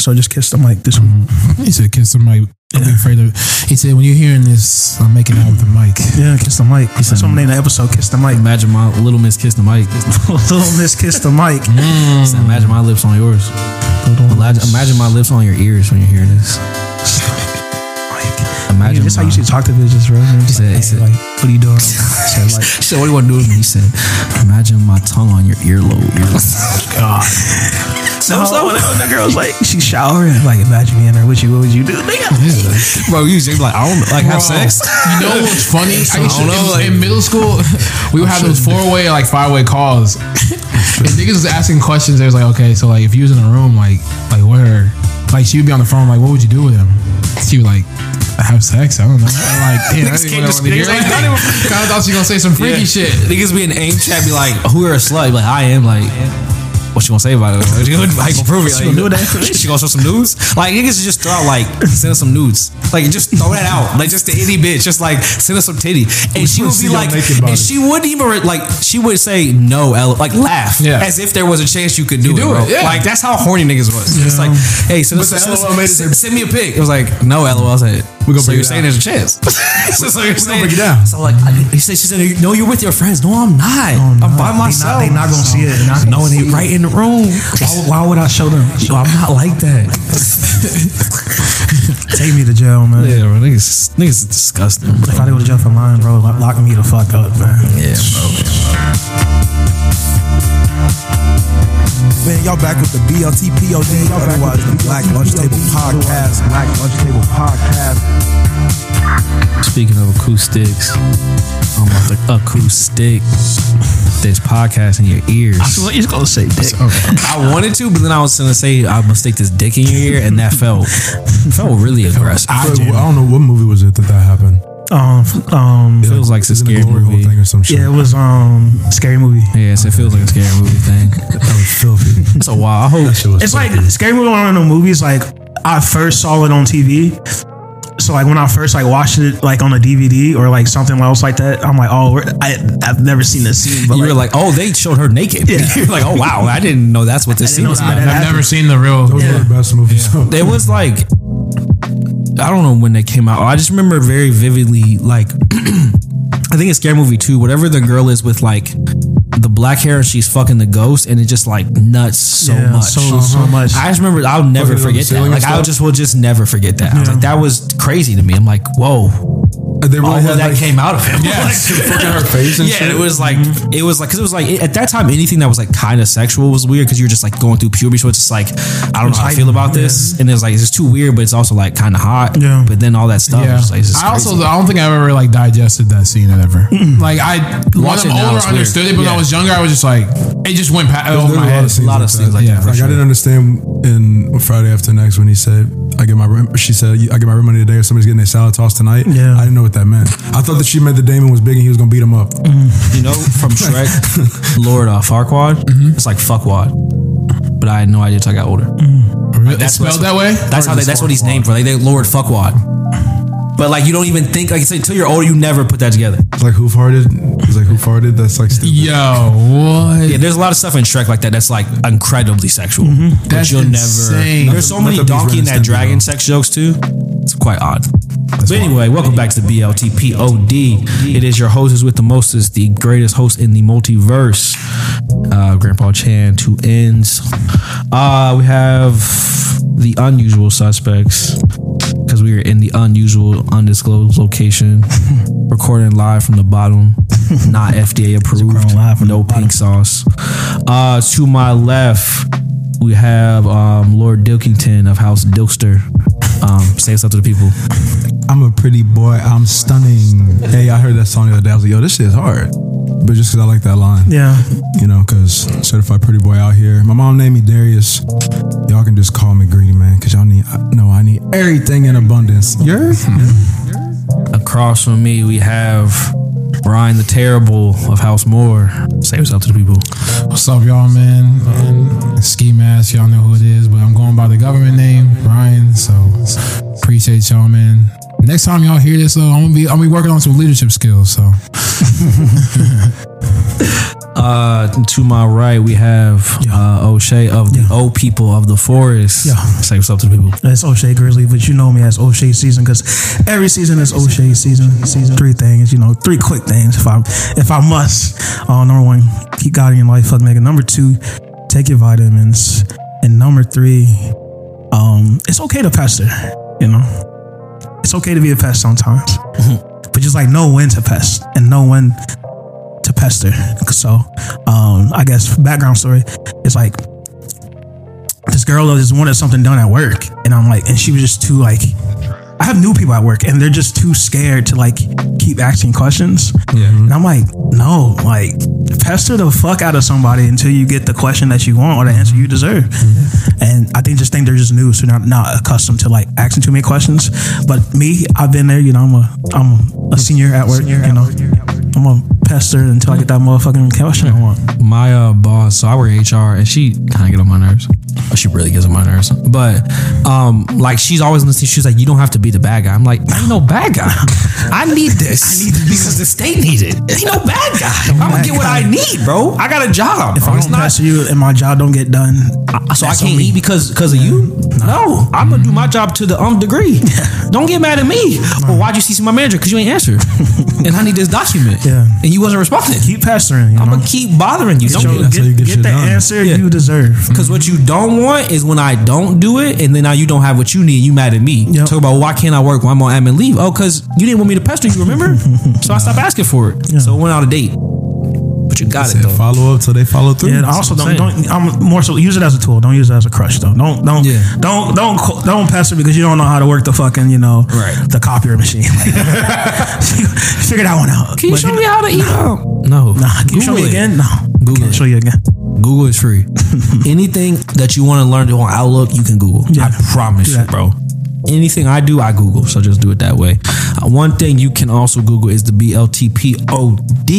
So I just kissed the mic this week. Mm-hmm. He said, "Kiss the mic." Don't be afraid of. He said, "When you're hearing this, I'm making out with the mic." Yeah, kiss the mic. He said, "So I'm mm-hmm. name the episode. Kiss the mic." Imagine my little miss kiss the mic. Little Miss kiss the mic. Just Imagine my lips on yours. Imagine, imagine my lips on your ears when you hear this. Imagine. that's how you should talk to bitches, bro. He said- he said- like, what are you doing? I said, like, She said, "What do you want to do with me?" He said, "Imagine my tongue on your earlobe." God. No, so when the girl's like, she's showering, like, imagine me in there with you. What would you do, nigga? Bro, you just like I don't like have sex. You know what's funny? I used to, don't know, in, like- in middle school, we would have those four way, like five way calls. and niggas was asking questions. They was like, okay, so like if you was in a room, like like where, like she would be on the phone, like what would you do with him? She would like have sex. I don't know. I'm like, damn, Niggas that's came what I to- wanted to hear. niggas Like, like- not even, kind of thought she gonna say some freaky shit. Niggas be in aim chat, be like, "Who are a slut?" Be like, I am. Like, what you gonna say about it? What you gonna, how you gonna prove it? She gonna do that for She gonna show some nudes? Like niggas should just throw out like send us some nudes. Like just throw that out. Like just to any bitch, just like send us some titty. And she would be y'all like, naked and she wouldn't even re- like she would say no, L- like laugh, Yeah. as if there was a chance you could do, do it. bro. it, yeah. Like that's how horny niggas was. It's like, hey, send us, But send, us- LOL made it send, send me a pic. It was like, no, lol. I said, We gonna so you're saying down. there's a chance? so, so you're saying, break it down. So like, I, he said, she said, no, you're with your friends. No, I'm not. I'm by They not, myself. they not gonna see it. They not No, and they it. right in the room. Why, why would I show them? Yo, I'm not like that. Take me to jail, man. Yeah, bro, niggas, niggas is disgusting, bro. If I go to jail for lying, bro, lock lock me the fuck up, man. Yeah, bro. Man, y'all back with the BLT POD, otherwise the Black Lunch Table Podcast. Black Lunch Table Podcast. Speaking of acoustics, oh I'm about to acoustic this podcast in your ears. What you gonna say, dick? I wanted to, but then I was gonna say I mistake this dick in your ear, and that felt felt really aggressive. I, I don't know what movie was it that that happened. Um, um, feels like it's a scary movie. thing or some shit. yeah, it was um, scary movie. Yes, it feels like a scary movie thing. that was filthy. It's a while. I hope. That shit It's like filthy. scary movie. One of the movies like I first saw it on TV. So like when I first like watched it like on a DVD or like something else like that, I'm like, oh, I I've never seen this scene. But You like, were like, oh, they showed her naked. Yeah. You're like, oh wow, I didn't know that's what this scene was about. I've never seen the real. Those were the best movies. It was like I don't know when they came out. I just remember very vividly, like I think it's scary movie too. Whatever the girl is with like the black hair and she's fucking the ghost and it just like nuts so Yeah, much. so- so much. I just remember I'll never forget that. Like I just will just never forget that. I was like, that was crazy to me. I'm like, whoa. Uh, they really All of that like, came out of him. yeah, Like, fucking her face and yeah, shit. and it was like mm-hmm. it was like because it was like at that time anything that was like kind of sexual was weird because you're just like going through puberty, so it's just like I don't know how I feel about this, and it's like it's too weird, but it's also like kind of hot. Yeah. But then all that stuff, Yeah. is just, like, it's just I also crazy. I don't think I've ever like digested that scene ever. like I when Watch I'm it now, older it's weird. understood it, but when I was younger, I was just like it just went past over my literally a lot head. of scenes lot of like that. like that, for Like sure. I didn't understand in Friday After Next when he said, "I get my rent." She said, "I get my rent money today," or somebody's getting their salad tossed tonight. Yeah. I didn't know what that meant. I thought that she meant that Damon was big and he was gonna beat him up. Mm-hmm. you know from Shrek, Lord uh, Farquaad, mm-hmm. it's like fuckwad. But I had no idea until I got older. Mm-hmm. Really? It's That's spelled that way. That's how they, that's what he's named for. Like they Lord Fuckwad. But like you don't even think like until you're older, you never put that together. It's like who farted? He's like who farted? That's like stupid. Yo, what? Yeah, there's a lot of stuff in Shrek like that that's like incredibly sexual. But Mm-hmm. That's you'll insane. never. There's so many them be donkey and that dragon though. sex jokes too. It's quite odd. but anyway, welcome back to the BLTPOD. It is your host who's with the mostest, the greatest host in the multiverse. Uh, Grandpa Chan, two ends. Uh, we have the unusual suspects because we are in the unusual, undisclosed location, recording live from the bottom, not FDA approved, live no pink sauce. Uh, to my left, we have um, Lord Dilkington of House Dilkster. Um, say what's up to the people. I'm a pretty boy. I'm stunning. Hey, I heard that song the other day. I was like, yo, this shit is hard. But just because I like that line. Yeah, You know, because certified pretty boy out here. My mom named me Darius. Y'all can just call me Greedy Man because y'all need, no, I need everything in abundance. Yeah? Across from me, we have Ryan the Terrible of House Moore. Say what's up to the people. What's up, y'all, man? man? Ski mask, y'all know who it is, but I'm going by the government name, Ryan. So appreciate y'all, man. Next time y'all hear this, though, I'm gonna be I'm gonna be working on some leadership skills. So Uh, to my right, we have uh, O'Shea of the old people of the forest. Yeah. Say what's up to the people. It's O'Shea Grizzly, but you know me as O'Shea season because every season is O'Shea season. Season three things, you know, three quick things. If I if I must, uh, number one, keep God in your life, fuck nigga. Number two, take your vitamins, and number three, um, it's okay to pastor. You know, it's okay to be a pest sometimes, but just like know when to pest and know when to pester. So, um, I guess background story is like this girl just wanted something done at work, and I'm like, and she was just too like. I have new people at work, and they're just too scared to like keep asking questions. Yeah. And I'm like, no, like pester the fuck out of somebody until you get the question that you want or the answer you deserve. And I think just think they're just new, so not not accustomed to like asking too many questions. But me, I've been there. You know, I'm a I'm a senior at work. You know, I'm a pester until I get that motherfucking question I want. My uh, boss, so I work HR, and she kind of get on my nerves. She really gets on my nerves. But um, like she's always listening. She's like, "You don't have to be the bad guy." I'm like, "I ain't no bad guy. I need this. I need because the state needs it. Ain't no bad guy. I'm gonna get what. I need, bro. I got a job. If bro. I It's don't not pester you and my job don't get done, so I can't eat because because of you. No, I'm gonna do my job to the um degree. Don't get mad at me. Well, why'd you see my manager? Because you ain't answer. and I need this document. Yeah. And you wasn't responding. keep pestering. You I'm gonna keep bothering you. Don't Get, get- you get, get get the done. answer Yeah. you deserve. Mm-hmm. Because what you don't want is when I don't do it, and then now you don't have what you need. You mad at me? Yep. Talk about why can't I work when I'm on admin leave? Oh, because you didn't want me to pester you. Remember? so I stopped asking for it. So it went out of date. But you got it Said though. follow up till they follow through. Yeah, and also don't don't. I'm more so use it as a tool. Don't use it as a crush though. Don't don't Yeah. don't don't co- don't pester because you don't know how to work the fucking you know Right. the copier machine. Figure that one out. Can you But show me how to eat? out? No. Nah, can you show me Google it. again? No, Google Can't it. show you again. Google is free. Anything that you want to learn on Outlook, you can Google. Yeah. I promise you, bro. Anything I do, I Google. So just do it that way. Uh, one thing you can also Google is the BLTPOD.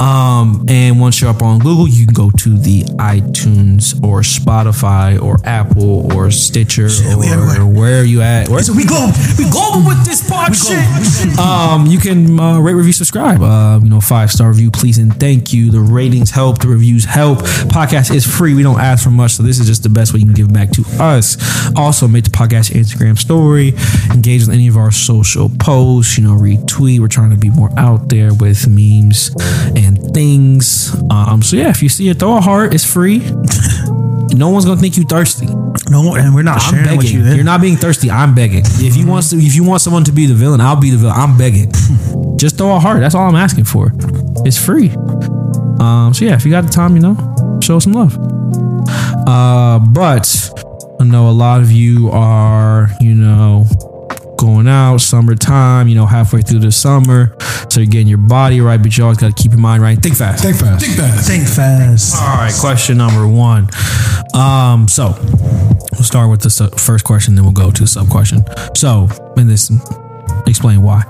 Um, and once you're up on Google, you can go to the iTunes or Spotify or Apple or Stitcher we or everywhere. where you at. Where, we global. we global with this pod shit. Um, you can uh, rate, review, subscribe. Uh, you know, five star review, please and thank you. The ratings help, the reviews help. Podcast is free. We don't ask for much, so this is just the best way you can give back to us. Also, make the podcast Instagram story. Engage with any of our social posts. You know, retweet. We're trying to be more out there with memes and things. Um, so yeah, if you see it, throw a heart. It's free. No one's gonna think you thirsty. No, and we're not I'm sharing begging. with you. You're not being thirsty. I'm begging. If you want to, if you want someone to be the villain, I'll be the villain. I'm begging. Just throw a heart. That's all I'm asking for. It's free. Um. So yeah, if you got the time, you know, show some love. Uh. But I know a lot of you are, you know, going out summertime. You know, halfway through the summer, so you're getting your body right. But you always got to keep your mind right. Think fast. Think fast. Think fast. Think fast. All right, question number one. Um, so we'll start with the su- first question, then we'll go to the sub question. So, and this explain why.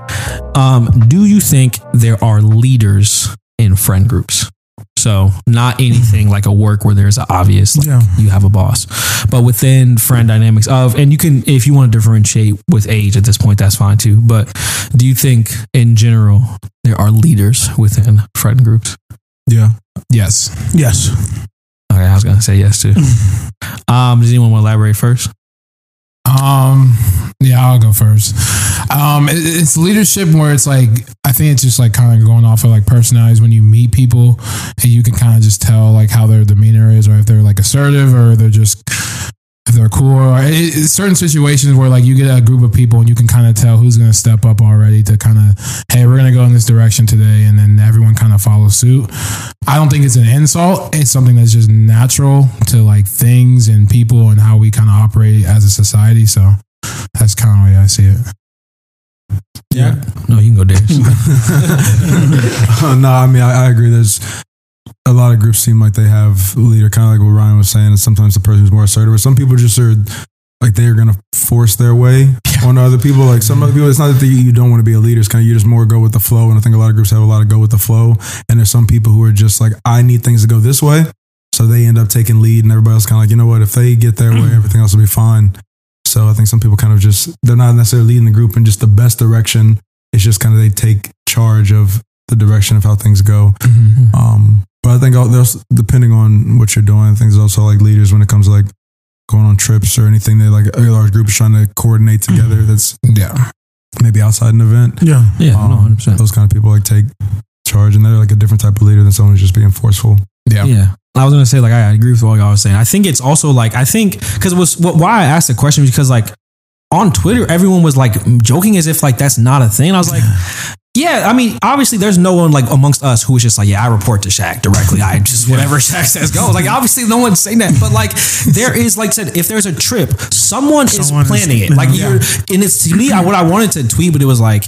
Um, do you think there are leaders in friend groups? So, not anything like a work where there's an obvious, like Yeah. you have a boss, but within friend dynamics of, and you can, if you want to differentiate with age at this point, that's fine too. But do you think in general there are leaders within friend groups? Yeah. Yes. Yes. Okay, I was gonna say yes too. um, does anyone want to elaborate first? Um, yeah, I'll go first. Um, it, it's leadership where it's like I think it's just like kind of going off of like personalities when you meet people, and you can kind of just tell like how their demeanor is, or if they're like assertive, or they're just if they're cool. Or it, certain situations where like you get a group of people and you can kind of tell who's going to step up already to kind of hey, we're going to go in this direction today, and then everyone kind of follows suit. I don't think it's an insult. It's something that's just natural to like things and people and how we kind of operate as a society. So that's kind of the way I see it. Yeah. No, you can go, Darius. Uh, no, I mean I, I agree. There's a lot of groups seem like they have leader, kind of like what Ryan was saying. And sometimes the person who's more assertive, or some people just are like they're gonna force their way on other people. Like some other people, it's not that you, you don't want to be a leader. It's kind of you just more go with the flow. And I think a lot of groups have a lot of go with the flow. And there's some people who are just like I need things to go this way, so they end up taking lead, and everybody else kind of like you know what? If they get their way, mm. everything else will be fine. So I think some people kind of just they're not necessarily leading the group in just the best direction. It's just kind of they take charge of the the direction of how things go. Um, but I think all, there's depending on what you're doing, I think there's also like leaders when it comes to like going on trips or anything that like a large group is trying to coordinate together. That's Yeah. maybe outside an event. Yeah. Yeah, no, Um, 100%. Those kind of people like take charge, and they're like a different type of leader than someone who's just being forceful. Yeah. Yeah. I was gonna say like I agree with what y'all was saying. I think it's also like I think because it was what why I asked the question because like on Twitter everyone was like joking as if like that's not a thing. I was like, yeah, I mean obviously there's no one like amongst us who is just like yeah I report to Shaq directly. I just whatever Shaq says goes. Like obviously no one's saying that, but like there is like I said if there's a trip someone, Someone is is- planning it. Like yeah. you're and it's to me I, what I wanted to tweet, but it was like.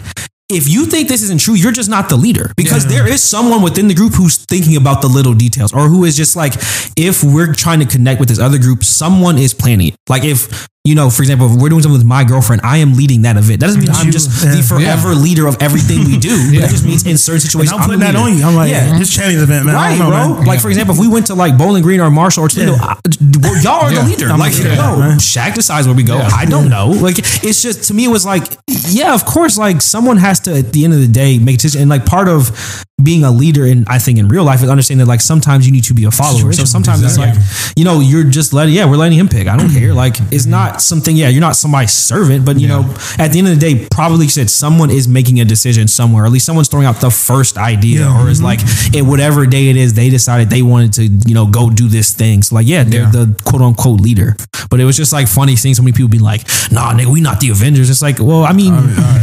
If you think this isn't true, you're just not the leader because there is someone within the group who's thinking about the little details or who is just like, if we're trying to connect with this other group, someone is planning it. Like if, you know, for example, if we're doing something with my girlfriend, I am leading that event. That doesn't mean I'm You- just yeah. the forever leader of everything we do. But it just means in certain And situations, I'm putting the that on you. I'm like, Yeah. this Chinese event, man. I Right, don't know, bro. man. Like for example, if we went to like Bowling Green or Marshall or Toledo, Yeah. I- y'all are Yeah. the leader. I'm like, leader, no, man. Shaq decides where we go. Yeah. I don't know. Like, it's just to me, it was like, yeah, of course. Like, someone has to at the end of the day make a decision. And like, part of being a leader, in I think in real life, is understanding that like sometimes you need to be a follower. So sometimes it's like, you know, you're just letting, yeah, we're letting him pick. I don't care. Like, it's not something. Yeah, you're not somebody's servant, but you know, at the end of the day, probably said someone is making a decision somewhere. Or at least someone's throwing out the first idea, Yeah. or is mm-hmm. like, in whatever day it is, they decided they wanted to, you know, go do this thing. So like, yeah, they're Yeah. the quote unquote leader. But it was just like funny seeing so many people be like, nah, nigga, we not the Avengers. It's like, well, I mean,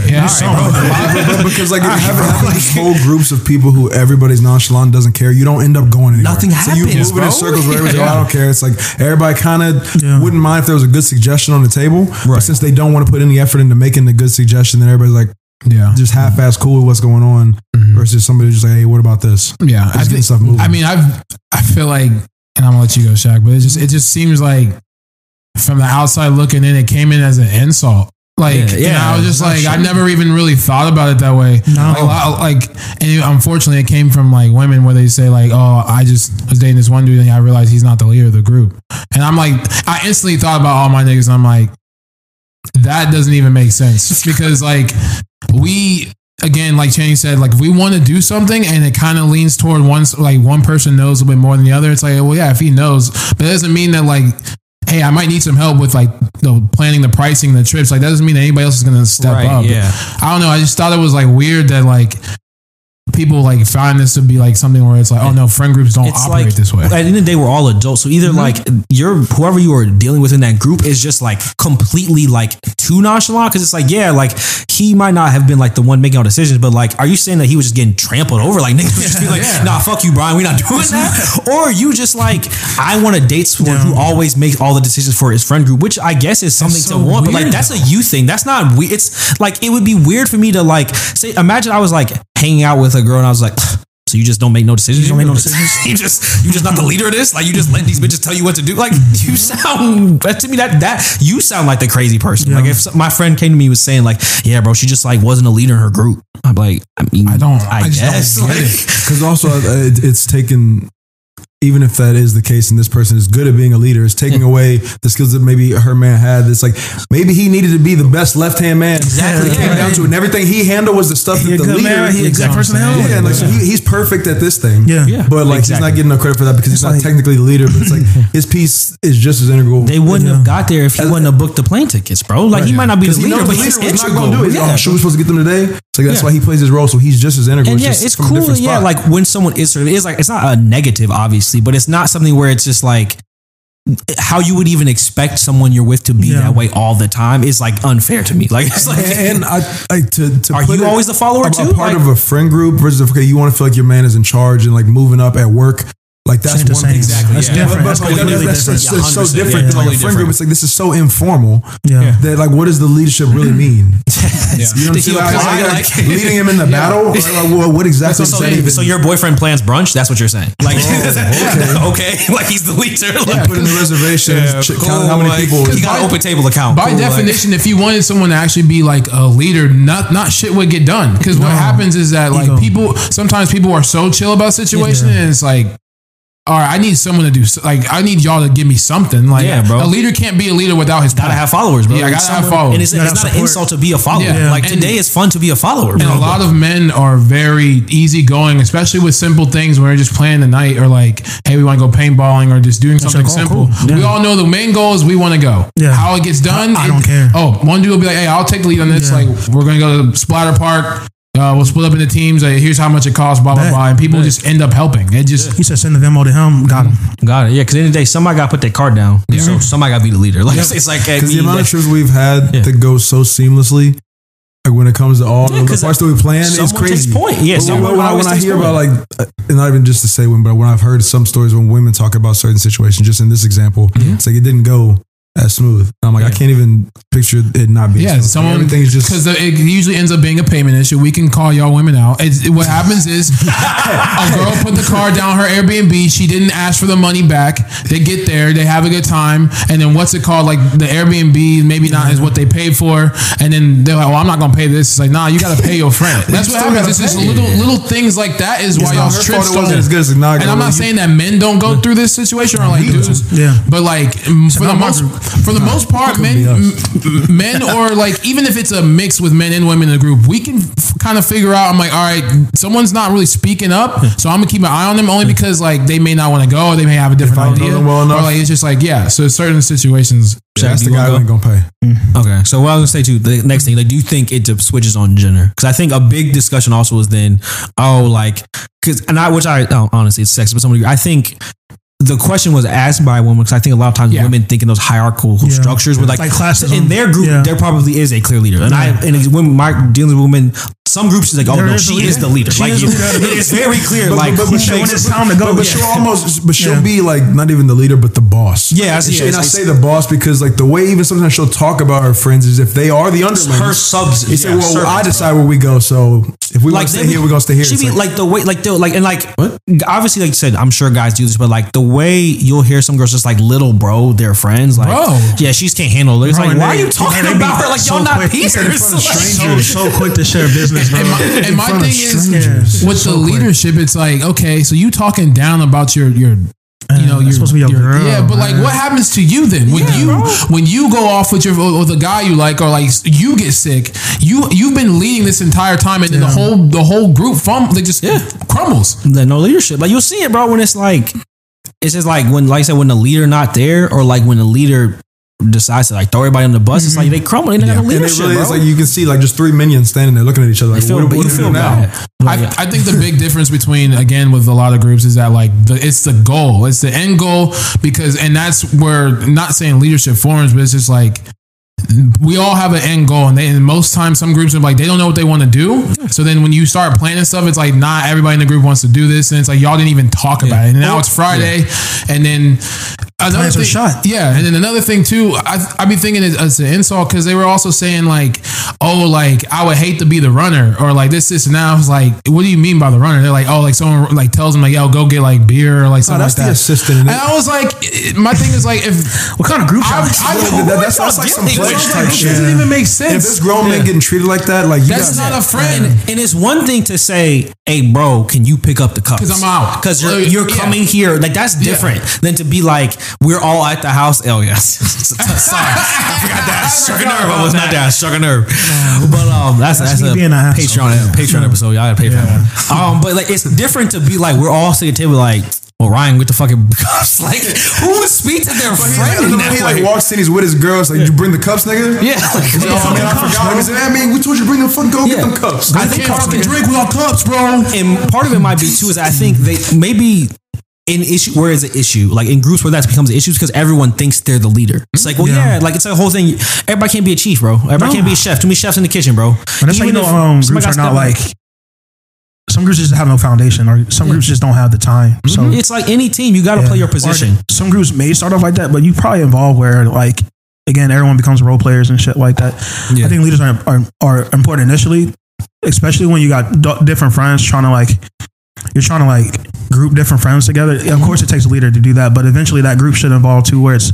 Yeah. Because like if you have whole groups of people who everybody's nonchalant doesn't care, you don't end up going anywhere. Nothing So you happens, move in bro. circles where everybody's like, Yeah. "Oh, I don't care. It's like everybody kind of Yeah. wouldn't mind if there was a good suggestion on the table, but Right. since they don't want to put any effort into making the good suggestion, then everybody's like Yeah. just half-ass cool with what's going on mm-hmm. versus somebody just like, hey, what about this? Yeah, Just I, getting think, stuff moving. I mean, I've I feel like, and I'm gonna let you go, Shaq, but it just it just seems like from the outside looking in, it came in as an insult. Like, Yeah, yeah, I was just like, I never even really thought about it that way. No. Like, like, and unfortunately, it came from like women where they say like, oh, I just was dating this one dude and I realized he's not the leader of the group, and I'm like, I instantly thought about all my niggas, and I'm like, that doesn't even make sense because like we again like Channing said like if we want to do something and it kind of leans toward one like one person knows a little bit more than the other it's like well yeah if he knows but it doesn't mean that like hey I might need some help with like the planning the pricing the trips. Like that doesn't mean that anybody else is gonna step Right, up. yeah. I don't know. I just thought it was like weird that like people like find this to be like something where it's like oh no friend groups don't it's operate like this way At the end of the day, we're all adults. So either Mm-hmm. like you're whoever you are dealing with in that group is just like completely like too nonchalant because it's like yeah, like he might not have been like the one making all decisions, but like, are you saying that he was just getting trampled over? Like niggas just be like, Yeah. nah, fuck you, Brian, we're not doing that. Or you just like, I want to date someone who always makes all the decisions for his friend group, which I guess is something so to want, but like that's a you thing. That's not we. It's like it would be weird for me to like say. Imagine I was like hanging out with a girl and I was like. So you just don't make no decisions. You don't make no decisions. you just you just not the leader of this. Like you just let these bitches tell you what to do. Like you sound that to me that that you sound like the crazy person. Like if some- my friend came to me was saying like, yeah, bro, she just like wasn't a leader in her group. I'm like, I mean, I don't- I, I guess. get like. Because also, uh, it, it's taken, even if that is the case, and this person is good at being a leader, it's taking away the skills that maybe her man had. It's like maybe he needed to be the best left hand man. Exactly, It came down to it, and everything he handled was the stuff He that the leader. man. He a good person to Yeah, like so he, he's perfect at this thing. Yeah. Yeah. but like he's not getting no credit for that because he's not like- technically the leader. But it's like his piece is just as integral. They wouldn't Yeah. have got there if he wouldn't have booked the plane tickets, bro. Like he might not be the Because he leader, but the he's leader was not integral. going to do it. Oh, yeah. Oh, shoot, we're supposed to get them today. So that's Yeah. why he plays his role. So he's just as integral. And it's yeah, just it's cool. Yeah, like when someone is, it is like it's not a negative, obviously, but it's not something where it's just like how you would even expect someone you're with to be Yeah. that way all the time is like unfair to me. Like it's like and I, I to, to Are you it- always the follower a, too? A part Like- of a friend group versus okay, you want to feel like your man is in charge and like moving up at work. Like that's Same one same. thing. Exactly, That's yeah. different. But- That's but- but completely that's, different. that's- that's so different yeah, than like a friend group. different. It's like this is so informal Yeah. that like what does the leadership really mean? You know what I'm saying? Like, like, like- leading him in the battle. Like, what, what exactly so, does that so your boyfriend plans brunch? That's what you're saying? Oh, like okay, okay. like he's the leader. Like, put in the reservations, ch- count how many like, people. He got an open table account. By definition, if you wanted someone to actually be like a leader, not not shit would get done. Because what happens is that like people sometimes people are so chill about situation, and it's like all right, I need someone to do like I need y'all to give me something. Like, Yeah, bro. a leader can't be a leader without his Gotta pack. have followers, bro. Yeah, I gotta have followers. And it's, You it's gotta not an insult to be a follower. Yeah. Like And- today, it's fun to be a follower. And bro. a lot of men are very easygoing, especially with simple things when they're just playing the night or like, hey, we want to go paintballing or just doing something like, oh, simple. cool. We all know the main goal is we want to go. Yeah. How it gets done, I- I it- don't care. Oh, one dude will be like, hey, I'll take the lead on this. Yeah. Like, we're going to go to Splatter Park. Uh, we'll split up into teams. Like, here's how much it costs, blah, blah, blah. And people just end up helping. It just, He said send the Venmo to him. Got him. Got it. Yeah, because in the day, somebody got to put their card down. So somebody got to be the leader. Like it's like Because the hey, amount of trips we've had Yeah. that go so seamlessly, like when it comes to all Yeah, the 'cause parts that we plan, it's someone crazy. takes point. Yeah, But someone when, when I, when I takes hear point. about like, uh, and not even just to say when, but when I've heard some stories when women talk about certain situations, just in this example, it's like it didn't go as smooth. And I'm like, I can't even picture it not being. Yeah, smooth. someone everything's just because it usually ends up being a payment issue. We can call y'all women out. It's, what happens is a girl put the car down her Airbnb. She didn't ask for the money back. They get there, they have a good time, and then what's it called? Like the Airbnb maybe not is what they paid for, and then they're like, "Well, I'm not gonna pay this." It's like, "Nah, you gotta pay your friend." That's what happens. gotta It's just pay. little little things like that is why y'all her trips it wasn't as good as it not And I'm gonna- not saying that men don't go through this situation or like dudes, Yeah. but like for the most group. For the most part, men m- men or like even if it's a mix with men and women in a group, we can f- kind of figure out. I'm like, all right, someone's not really speaking up, so I'm gonna keep an eye on them only because like they may not want to go, or they may have a different I don't know idea, them well or like it's just like yeah. So certain situations, Yeah, that's the guy who wanna ain't gonna pay. Mm. Okay, so what I was gonna say too, the next thing, like, do you think it switches on gender? Because I think a big discussion also was then, oh, like, because and I, which I oh, honestly, it's sexist, but somebody, I think the question was asked by a woman because I think a lot of times Yeah. women think in those hierarchical Yeah. structures where like, Like classism. in their group Yeah. there probably is a clear leader, and I and when my dealing with women, some groups is like, oh There no, is she is the leader. She like is you, the leader. it is very clear. But- like but- who but when it's time to go, But, but yeah. she'll almost, but she'll Yeah. be like not even the leader, but the boss. Yeah, I And, she- yeah, and I say the boss because like the way even sometimes she'll talk about her friends is if they are the underlings, her subs. He said, yeah, "Well, I servants, bro. decide where we go. So if we want to stay be- here, we're gonna stay here." She be like, like, the way, like the like, and like obviously, like you said, I'm sure guys do this, but like the way you'll hear some girls just like little bro, their friends, like, Bro. yeah, she just can't handle it. It's Bro, like, and why are you talking and they be about her like so y'all not quick. He peers? said in front of Like, So, so quick to share business, bro. and my, and my thing is strangers. with the leadership, it's like okay, so you talking down about your your. You uh, know, that's you're supposed to be your girl, Yeah, but like, what happens to you then when you when you go off with your with the guy you like, or like you get sick? You you've been leading this entire time, and then the whole the whole group fum they just yeah. crumbles. the no leadership. Like you'll see it, bro, when it's like it's just like when like I said, when the leader not there, or like when the leader decides to like throw everybody on the bus, it's like mm-hmm. they crumble. They got no and it leadership, really bro. is like you can see like just three minions standing there looking at each other. Like, you feel, what, but what you do feel now? bad. Like, I, I think the big difference between again with a lot of groups is that like the it's the goal, it's the end goal because and that's where not saying leadership forms, but it's just like we all have an end goal, and, they, and most times some groups are like they don't know what they want to do. So then when you start planning stuff, it's like not everybody in the group wants to do this, and it's like y'all didn't even talk about it. And now it's Friday, and then another Plans are thing, shot. yeah, and then another thing too, I I be thinking it as an insult because they were also saying like, oh, like I would hate to be the runner or like this, this, and that. I was like, what do you mean by the runner? They're like, oh, like someone like tells them like, yo, go get like beer or like Oh, something that's like the that. assistant. And I was like, my thing is like, if What kind of group I, y'all? I, That- that's, that's like some It pledge type shit. doesn't even make If sense. this grown man getting treated like that, like you That's got- not a friend. And, and it's one thing to say, "Hey, bro, can you pick up the cup? Because I'm out. Because you're Uh, you're yeah. coming here. Like that's different than to be like, "We're all at the house." Oh yes, sorry, I forgot that. Struck a nerve. I was not that. Struck a nerve. But um, that's that's, me a being an asshole. Patreon Patreon episode. Y'all gotta pay for that. Um, but like it's different to be like we're all sitting at the table like. Well, Ryan with the fucking cups. Like, who would speak to their But friend I in that he like walks in, he's with his girls. Like, you bring the cups, nigga? Yeah, like, Oh, man, I forgot. He said, I mean, we told you to bring them. Fucking go Yeah. get them cups. I think can't fucking drink without cups, bro. and part of it might be too is I think they maybe in issue where is an issue like in groups where that becomes an issue because everyone thinks they're the leader. It's like well yeah. Yeah. like it's a whole thing. Everybody can't be a chief, bro. Everybody No. can't be a chef. Too many chefs in the kitchen, bro. But that's Even know if um, groups are not like. Some groups just have no foundation, or some groups just don't have the time. So It's like any team, you got to yeah. play your Or position. some groups may start off like that, but you probably involve where like again everyone becomes role players and shit like that. Yeah. I think leaders are, are are important initially, especially when you got d- different friends trying to like you're trying to like group different friends together. Of course, it takes a leader to do that, but eventually that group should evolve to where it's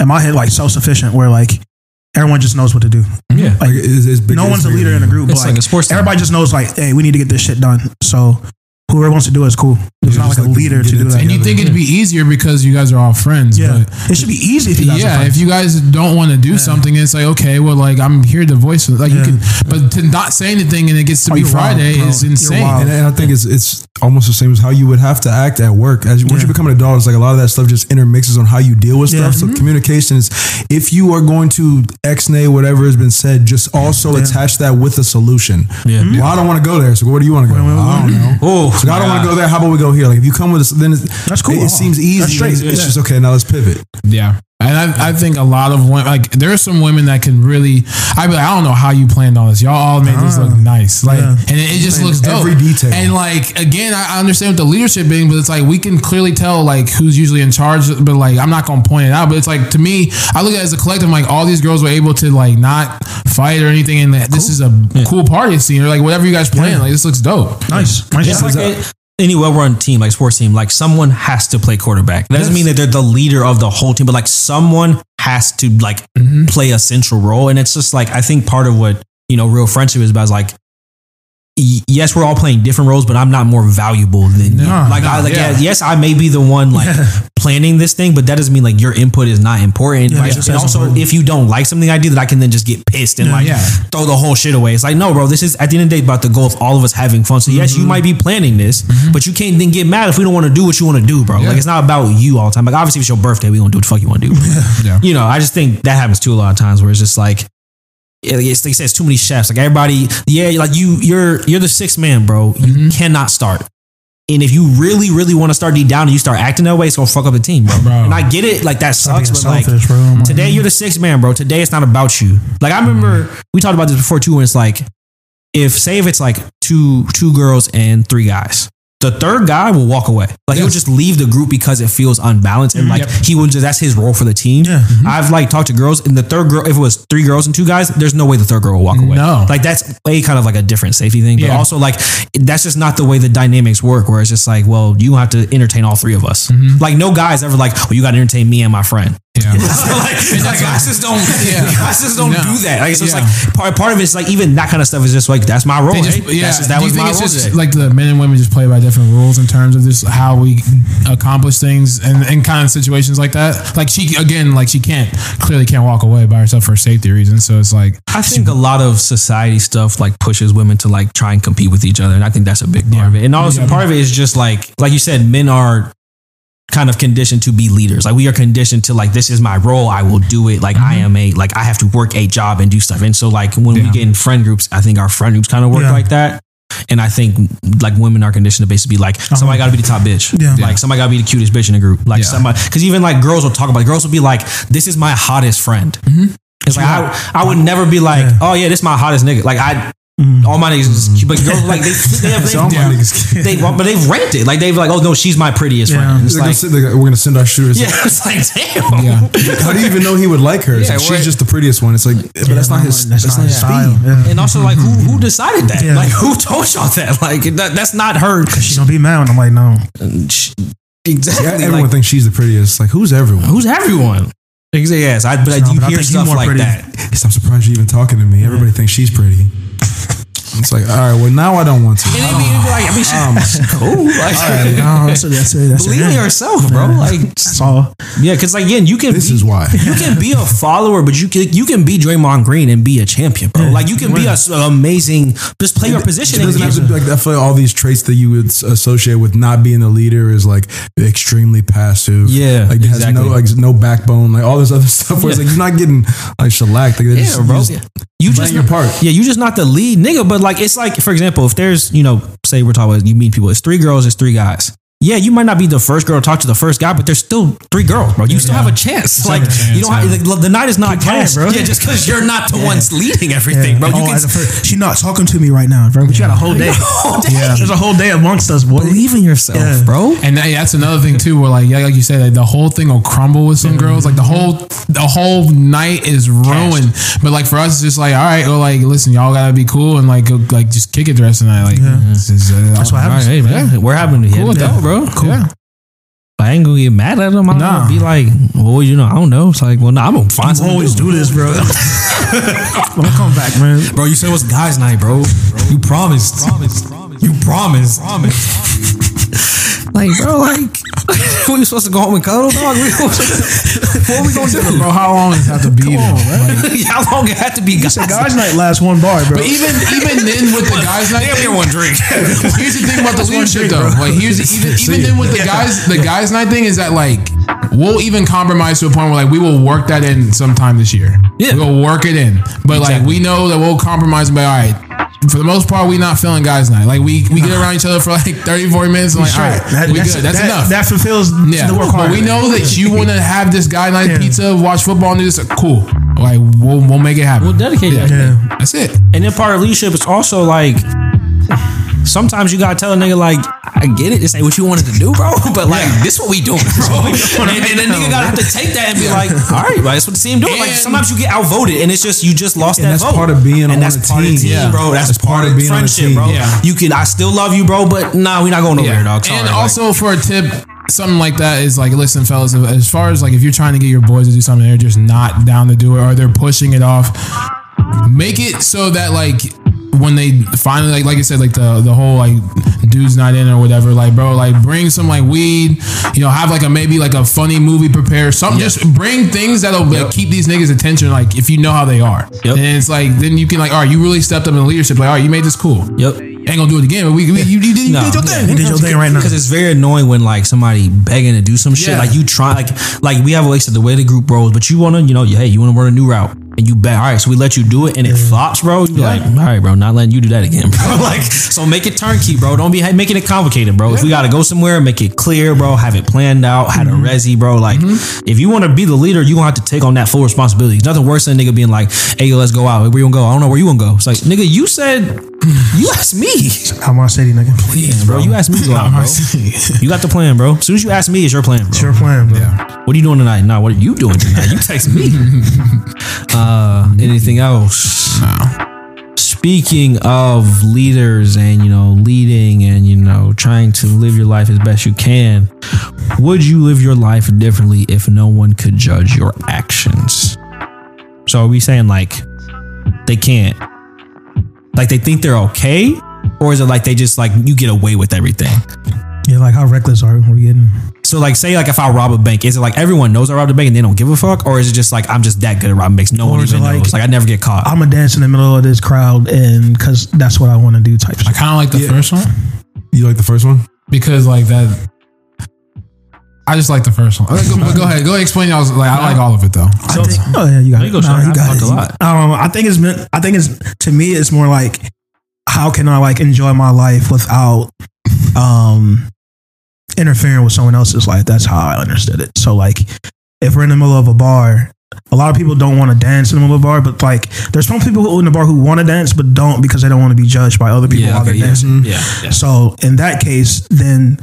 in my head like self sufficient, where like everyone just knows what to do. Yeah. Like it's, it's big, no it's one's a big. leader in a group, but like like, a sports team. everybody just knows like, hey, we need to get this shit done. So whoever wants to do it is cool. It's not like a leader to do it that. And you think it'd be easier because you guys are all friends. Yeah, But it should be easy if you guys. yeah, friends. if you guys don't want to do something, it's like okay, well, like I'm here to voice it. Like you can, but to not say anything and it gets to Oh, be you're wild, Friday is insane. And, and I think it's it's almost the same as how you would have to act at work. As you, once you become an adult, it's like a lot of that stuff just intermixes on how you deal with Yeah. stuff. So communication is if you are going to X-nay whatever has been said, just also attach that with a solution. Yeah. Well, I don't want to go there. So where do you want to go? I don't know. Oh, So I don't want to go there. How about we go here? Like if you come with us, then it's, That's cool. It, it seems easy. It's, it's Yeah. just okay. Now let's pivot. Yeah. And I, I think a lot of women, like, there are some women that can really, I'd be like, I don't know how you planned all this. Y'all all made this look uh-huh. nice. Like, Yeah. and it, it just looks dope. every detail. And, like, again, I I understand with the leadership being, but it's like, we can clearly tell, like, who's usually in charge. But, like, I'm not going to point it out. But it's like, to me, I look at it as a collective, like, all these girls were able to, like, not fight or anything. And that this is a cool party scene or, like, whatever you guys plan. Like, this looks dope. nice, nice. It's like a- any well-run team, like sports team, like someone has to play quarterback. That doesn't mean that they're the leader of the whole team, but like someone has to like mm-hmm. play a central role. And it's just like I think part of what you know real friendship is about is like. Yes, we're all playing different roles, but I'm not more valuable than you. Like, no, I, like, yeah. yes, I may be the one like planning this thing, but that doesn't mean like your input is not important. Yeah, Like, and also, important. if you don't like something I do, that I can then just get pissed and like yeah. throw the whole shit away. It's like, no, bro, this is at the end of the day about the goal of all of us having fun. So yes, Mm-hmm. you might be planning this, but you can't then get mad if we don't want to do what you want to do, bro. Like it's not about you all the time. Like obviously, if it's your birthday, we gonna do what the fuck you want to do. You know, I just think that happens too a lot of times where it's just like. It- It's like said, it's too many chefs. Like everybody, yeah, like you, you're you're the sixth man, bro. You Mm-hmm. cannot start. And if you really, really want to start deep down and you start acting that way, it's gonna fuck up the team, bro. Bro. And I get it, like that sucks, but like bro. Today you're the sixth man, bro. Today it's not about you. Like I remember we talked about this before too, when it's like if say if it's like two two girls and three guys. The third guy will walk away. Like he'll just leave the group because it feels unbalanced, and mm-hmm. like Yep. he will just that's his role for the team. Yeah. Mm-hmm. I've like talked to girls, and the third girl, if it was three girls and two guys, there's no way the third girl will walk away. No. like that's a kind of like a different safety thing, but Yeah. also like that's just not the way the dynamics work. Where it's just like, well, you have to entertain all three of us. Mm-hmm. Like no guys ever like, well, you got to entertain me and my friend. Yeah. like, like guys just don't, Yeah. guys just don't No. do that. Like it's just Yeah. like part, part of it's like even that kind of stuff is just like that's my role. Just, Hey, yeah, that's just, that do was you think my it's role just like the men and women just play by different rules in terms of just how we accomplish things and in kind of situations like that? Like she again, like she can't clearly can't walk away by herself for safety reasons. So it's like I think a lot of society stuff like pushes women to like try and compete with each other, and I think that's a big part Yeah. of it. And also Yeah. part of it is just like like you said, men are kind of conditioned to be leaders. Like we are conditioned to like this is my role, I will do it. Like I mm-hmm. am a like I have to work a job and do stuff. And so like when we get in friend groups, I think our friend groups kind of work Yeah. like that. And I think like women are conditioned to basically be like uh-huh. somebody got to be the top bitch. Yeah. Like somebody got to be the cutest bitch in the group. Like Yeah. somebody because even like girls will talk about girls will be like this is my hottest friend. Mm-hmm. It's like I, I would never be like, Yeah. oh yeah, this is my hottest nigga. Like I, Mm. all my niggas is cute, but girls like they, they have, So all they, my niggas- they, but they've ranked it. Like they've like, oh no, she's my prettiest Yeah. friend. It's They're gonna like, send- they're- we're gonna send our shooters. yeah, it's like damn. yeah. How do you even know he would like her? It's Yeah, like, we're- she's just the prettiest one. It's like, but that's not his. That's, not his style. speed. Yeah. And also like, who who decided that? Yeah. Like who told y'all that? Like that, that's not her. She's gonna be mad. when I'm like, no. Sh- Exactly. Yeah, everyone like, thinks she's the prettiest. Like, who's everyone? who's everyone? Exactly, Yes, I, but No, you but I hear think you stuff more like pretty. that. Yes, I'm surprised you're even talking to me. Everybody thinks she's pretty. It's like, all right, well, now I don't want to. And it'd be, it'd be like, I mean, she, cool. Like, No, that's a, that's a, that's believe in yourself, bro. Like, That's all. yeah, because like, again, you can. This be- is why. you can be a follower, but you can you can be Draymond Green and be a champion, bro. Like you can be a s- amazing. Just play your position. It and doesn't have to be like I feel like all these traits that you would associate with not being the leader is like extremely passive. Yeah, like has no like no backbone, like all this other stuff. Where it's like you're not getting like shellacked. Like, yeah, just, bro. just- You just your part. Yeah, you just not the lead nigga, but like it's like for example, if there's you know, say we're talking about you meet people, it's three girls, it's three guys. Yeah, you might not be the first girl to talk to the first guy, but there's still three girls, bro. You still have a chance. Like you don't have like, the night is not cast, bro. Yeah, just because you're not the ones leading everything, bro. You oh, can first, she's not talking to me right now, bro. But you got a whole day. whole day. There's a whole day amongst us, boy. believe in yourself, Yeah. bro. And that, that's another thing too, where like yeah, like you said, like the whole thing will crumble with some girls. Like the whole the whole night is ruined. But like for us, it's just like all right, well, like listen, y'all gotta be cool and like go, like just kick it the rest of the night. Like this is, uh, That's what All right, happens. hey man, we're having to Cool hit with it that, out, bro. Cool. Yeah. I ain't gonna get mad at them. I'm Nah. gonna be like, well, you know, I don't know. It's like, well, no, I'm gonna find something. always to do this, bro. I'm come back, man. Bro, you said it was guys' night, bro. You promised. You promise. Promise. Like, bro, like, we were supposed to go home and cuddle, dog. We, what are we gonna do, Bro, how long does it have to be? though? Like, How long it had to be, guys? Guys night lasts one bar, bro. But even even then with the guys night, thing, one drink. here's the thing about the leadership though. Like here's even even then with the guys the guys night thing is that like we'll even compromise to a point where like we will work that in sometime this year. Yeah. we'll work it in. But like we know that we'll compromise and be all right. For the most part, we not feeling guys night. Like we we get around each other for like 30, 40 minutes. And like, all right, That- we that's, good. That's that, enough. That fulfills yeah, the but we know that you want to have this guy night Yeah. pizza, watch football, and do this. Cool, like we'll we'll make it happen. We'll dedicate that. Yeah. That's it. And then part of leadership is also like sometimes you gotta tell a nigga like, I get it, this ain't what you wanted to do, bro. But like this what we doing, bro. and then the nigga gotta have to take that and be like, all right, right, that's what the team doing. Like sometimes you get outvoted and it's just you just lost And that that's vote. part of being and on that's a part team. of the team, Yeah. bro. That's, That's part, of being on a friendship, team. bro. Yeah. You can I still love you, bro, but nah, we not going nowhere, dog. Sorry, and like- also for a tip, something like that is like, listen, fellas, as far as like if you're trying to get your boys to do something, they're just not down to do it or they're pushing it off. Make it so that like when they finally like like I said like the the whole like dude's not in or whatever like bro like bring some like weed you know have like a maybe like a funny movie prepared something just bring things that'll like, keep these niggas attention like if you know how they are Yep. and it's like then you can like all right you really stepped up in leadership like all right you made this cool Yep. ain't gonna do it again but we, we you, you did, you No. did your thing You did your thing right now. Because it's very annoying when like somebody begging to do some shit. Yeah. Like you try, like like we have like said the way the group rolls, but you wanna, you know, hey, you wanna run a new route, and you bet. All right, so we let you do it, and it flops, bro. You be like, all right, bro, not letting you do that again, bro. like, so make it turnkey, bro. Don't be making it complicated, bro. If we gotta go somewhere, make it clear, bro. Have it planned out, have Mm-hmm. a resi, bro. Like, if you want to be the leader, you gonna have to take on that full responsibility. There's nothing worse than a nigga being like, hey, yo, let's go out. Where you gonna go? I don't know where you gonna go. It's like, nigga, you said, you asked me. How my city, nigga. Yeah, bro. You asked me to go out, bro. You got the plan, bro. As soon as you ask me, it's your plan, bro. It's your plan, bro. What are you doing tonight? Nah, what are you doing tonight? You text me. Uh, anything else? Speaking of leaders and you know leading and you know trying to live your life as best you can, would you live your life differently if no one could judge your actions? So are we saying like they can't, like they think they're okay, or is it like they just like you get away with everything? Yeah, like how reckless are we getting? So like, say like if I rob a bank, is it like everyone knows I robbed a bank and they don't give a fuck, or is it just like I'm just that good at robbing banks, no one Or is even like- knows? Like I never get caught. I'm gonna dance in the middle of this crowd, and because that's what I want to do. Type I kind of like the first one You like the first one? because like that. I just like the first one. Go, go ahead, go ahead, explain. I was like, I like all of it though. I think, oh yeah, you got There it. go, Nah, you got it. a lot. Um, I think it's meant. I think it's to me. It's more like how can I like enjoy my life without um interfering with someone else's life. That's how I understood it. So like, if we're in the middle of a bar. A lot of people don't want to dance in the middle of a bar, but like, there's some people who in the bar who want to dance but don't because they don't want to be judged by other people yeah, while okay, they're yeah, dancing. yeah, yeah. So in that case, then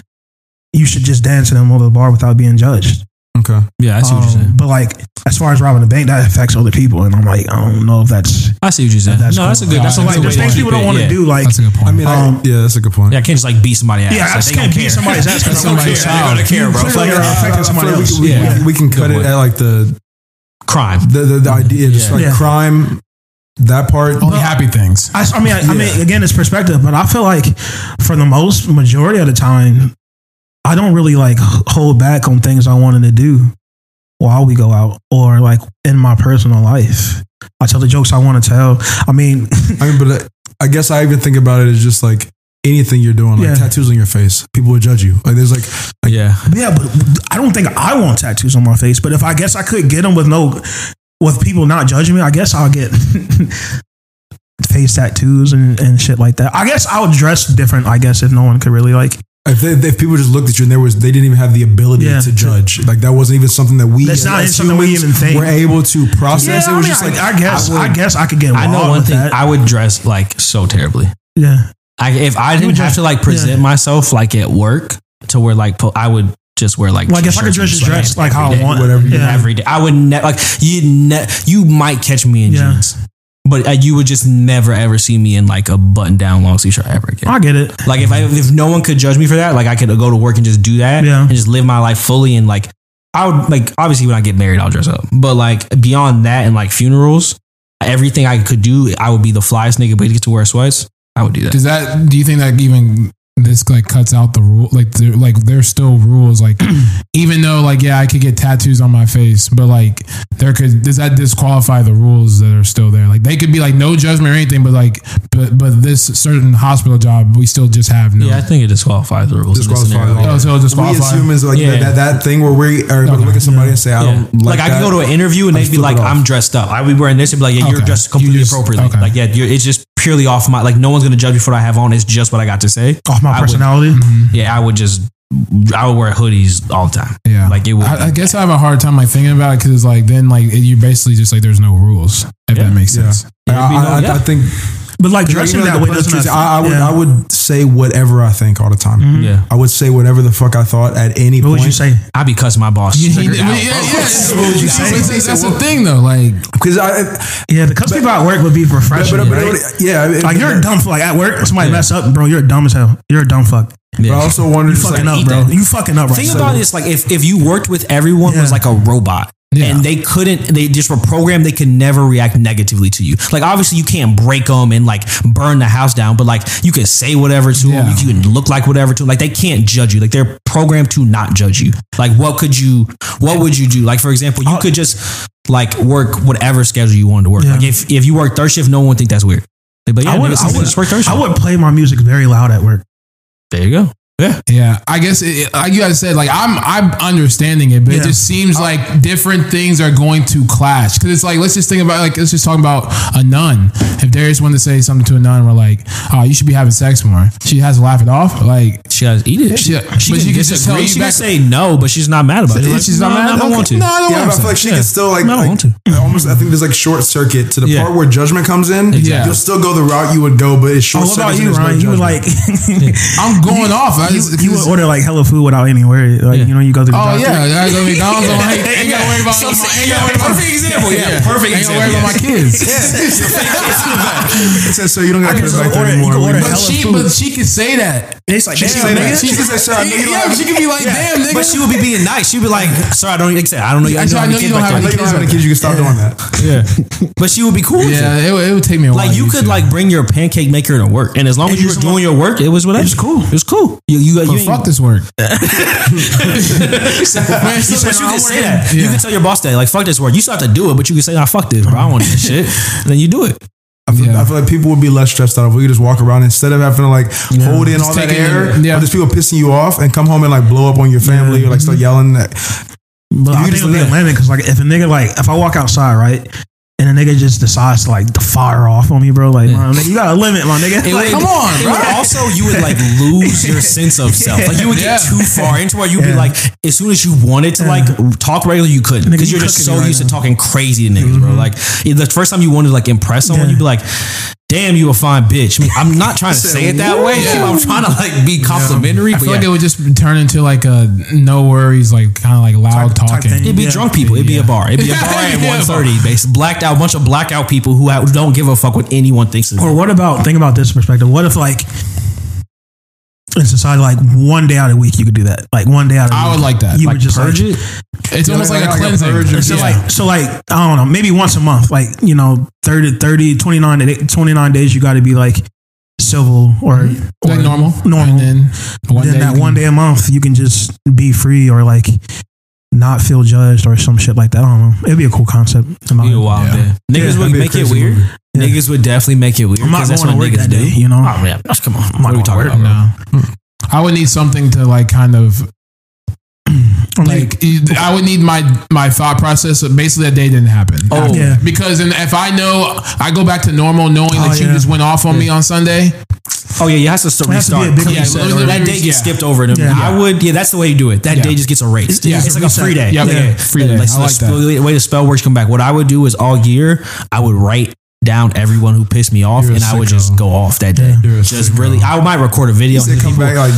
you should just dance in the middle of the bar without being judged. Okay. Yeah, I see what you're Um, saying. But like, as far as robbing a bank, that affects other people, and I'm like, I don't know if that's I see what you're saying. that's no, cool. that's a good. That's so a like, good there's way things to people keep don't want to yeah. do. Like, That's a good point. I mean, Um, yeah, that's a good point. Yeah, I can't just like beat somebody ass. yeah, I Like, just they can't don't beat care. somebody's ass because Somebody's somebody's child. They don't care, bro. Clearly Like, you're affecting somebody I feel else. we, we, Yeah. we, we can cut Good it point. at like the crime. the, the, the idea, just Yeah. like Yeah. crime. That part. Only happy things. I, I mean, I, I mean, again, it's perspective, but I feel like for the most majority of the time, I don't really like hold back on things I wanted to do while we go out or like in my personal life. I tell the jokes I want to tell. I mean, I mean, but uh, I guess I even think about it as just like anything you're doing, like Yeah. tattoos on your face. People would judge you. Like there's like Yeah, yeah, but I don't think I want tattoos on my face. But if I guess I could get them with no, with people not judging me, I guess I'll get face tattoos and, and shit like that. I guess I would dress different. I guess if no one could really like. If, they, if people just looked at you and there was they didn't even have the ability Yeah. to judge. Like that wasn't even something that we That's not as something we even think. were able to process. Yeah, it I, was mean, just like I guess I, would- guess I could get. I know one thing. That. I would dress like so terribly. yeah, I, if I didn't would have to like present yeah. myself like at work to where like po- I would just wear like like if I could dress, just dress like how I want. whatever you yeah. every day. I would ne- like you. Ne- you might catch me in Yeah. jeans, but uh, you would just never ever see me in like a button down long sleeve shirt ever again. I get it. Like if I if no one could judge me for that, like I could go to work and just do that Yeah. and just live my life fully and like I would like obviously when I get married I'll dress up. But like beyond that and like funerals, everything I could do, I would be the flyest nigga but to get to wear sweats. I would do that. Does that? Do you think that even this like cuts out the rule? Like, there, like there's still rules. Like, even though like yeah, I could get tattoos on my face, but like there could does that disqualify the rules that are still there? Like they could be like no judgment or anything, but like but but this certain hospital job we still just have no. Yeah, I think it disqualifies the rules. Disqualifies scenario. Oh, so we disqualify. as humans like Yeah. that, that thing where we are able Okay. look at somebody and say, I yeah. don't like, like I could go to an interview and I'm they'd be like I'm dressed up." I would be wearing this and be like, "Yeah, you're Okay. dressed You completely just- appropriately." okay. Like, yeah, you're, it's just purely off my like. No one's gonna judge me for what I have on. It's just what I got to say. Off my I would- personality. Mm-hmm. Yeah, I would just, I would wear hoodies all the time. Yeah, Like it would. I, I guess I have a hard time like thinking about it because like then like you basically just like there's no rules if Yeah. that makes Yeah. sense. I, no- I, yeah. I think But like Like, dressing even like that way doesn't. police, affect- I, I would yeah. I would say whatever I think all the time. Mhm. yeah, I would say whatever the fuck I thought at any point. What point. would you say? I'd be cussing my boss. Yeah, Figure yeah, yeah, yeah. What would you say? That's, that's the thing though. Like Because I, Yeah, the because people at work would be but, refreshing. but, but, right? yeah, it- like you're a dumb like at work. Somebody Yeah. mess up, bro. You're a dumb as hell. You're a dumb fuck. But I also wonder, You just fucking like, up, bro. that. You fucking up right Think now. about it. It's like if, if you worked with everyone was like a robot. Yeah. And they couldn't, they just were programmed, they could never react negatively to you. Like, obviously, you can't break them and like burn the house down, but like, you can say whatever to Yeah. them. You can look like whatever to them. Like, they can't judge you. Like, they're programmed to not judge you. Like, what could you, what would you do? Like, for example, you oh. could just like work whatever schedule you wanted to work. Yeah. Like, if, if you work third shift, no one would think that's weird. But yeah, I would, I would, work third shift. I would play my music very loud at work. There you go. Yeah. Yeah, I guess it, it- like you guys said, like I'm I'm understanding it, but Yeah. it just seems oh. like different things are going to clash. Because it's like let's just think about like let's just talk about a nun. If Darius wanted to say something to a nun, we're like, oh, you should be having sex more. She has to laugh it off. Like She has to eat it. She- She, but she she can can just tell disagree. you She can back- say no, but she's not mad about it. Like, she's not no, mad. I don't Okay. want to. No, I don't yeah, want but I to. feel like she Yeah. can still like, No, I like, want to. almost. I think there's like short circuit to the Yeah. part where judgment comes in. Exactly. You'll still go the route you would go, but it's Oh, short what about circuit. you, and no Ryan? You would judgment. like I'm going off. I you, just- you would order like hella food without any worry. Like Yeah. you know, you go to the Oh drive-thru. yeah, I go McDonald's. I'm like, ain't gotta worry about. Some- ain't yeah, gotta worry about perfect example. Yeah, perfect Ain't gotta worry example, about my kids. It says, so you don't got to just back order- there you anymore. can order But hella she, food. but she can say that. It's like She damn, can say that. nigga. She can say, "Sir, I know you don't Yeah, she can be like, damn, nigga. But she would be being nice. She'd be like, "Sir, I don't. Like I don't know. You, I know you don't back have I know there." you don't have any kids. You can stop doing that. Yeah, but she would be cool. with Yeah, it. it, would- take me a while. Like you could like bring your pancake maker to work, and as long as you were doing your work, it was whatever. It was cool. It was cool. You you, to. you But fuck this work. but you can say that. You can tell your boss that, like, fuck this work. You still have to do it, but you can say, nah, fuck this, bro. I don't want this shit. And then you do it. I feel, Yeah. I feel like people would be less stressed out if we could just walk around instead of having to like hold in Just all that air. it- yeah. Or there's people pissing you off and come home and like blow up on your family or like start mm-hmm. yelling. At, But I think just it'll be a live. limit because like if a nigga like if I walk outside right. And a nigga just decides to like fire off on me, bro. Like, my nigga, you got a limit, my nigga. Like, would- come on, bro. also, you would like lose your sense of self. Like you would get Yeah. too far into where you'd be like, as soon as you wanted to like talk regular, you couldn't because you you're just so right used to talking crazy to niggas, bro. Mm-hmm. Like the first time you wanted to like impress someone, Yeah. you'd be like, "Damn, you a fine bitch." I mean, I'm not trying to say it that way. Yeah. I'm trying to like be complimentary. I but feel like yeah. it would just turn into like a no worries, like kind of like loud Type- type talking. thing. It'd be Yeah. drunk people. It'd be a bar. It'd be a bar at Yeah. 1.30. Based blacked out, bunch of blackout people who don't give a fuck what anyone thinks. Of. Or what about think about this perspective? What if like in society, like one day out of the week you could do that? Like one day out of the I week. would like that. You Like would just Purge like, it. It's Yeah, almost like- like, like a a cleansing. purge or So Yeah. like, so like, I don't know, maybe once a month, like you know, 30, 30 29, da- 29 days, you got to be like civil or, like normal, normal. And then one then day that you one day a month, you can just be free or like not feel judged or some shit like that. I don't know. It'd be a cool concept. in my Be a wild Yeah. day. Niggas Yeah, would that'd be a make it weird. movie. Yeah. Niggas would definitely make it weird. I'm not 'cause that's going to what work niggas that day, do. you know. Oh man, that's- come on. I'm not What are we talking about, bro? No. Hmm. I would need something to like kind of like, like I would need my my thought process. of Basically, that day didn't happen. Oh. Yeah. because then if I know I go back to normal, knowing Oh, that you yeah. just went off on me on Sunday. Oh yeah, you have to start It has to restart. Yeah, reset. literally, or- that day gets Yeah. skipped over. And Yeah. I would, yeah, that's the way you do it. That Yeah. day just gets erased. Yeah, it's it's a like a free day. Yep. Yeah, Free day. Like, I like the, that. the way the spell works come back. What I would do is all year I would write down everyone who pissed me off, You're and I would sicko. just go off that day. Just really, I might record a video, come people- back like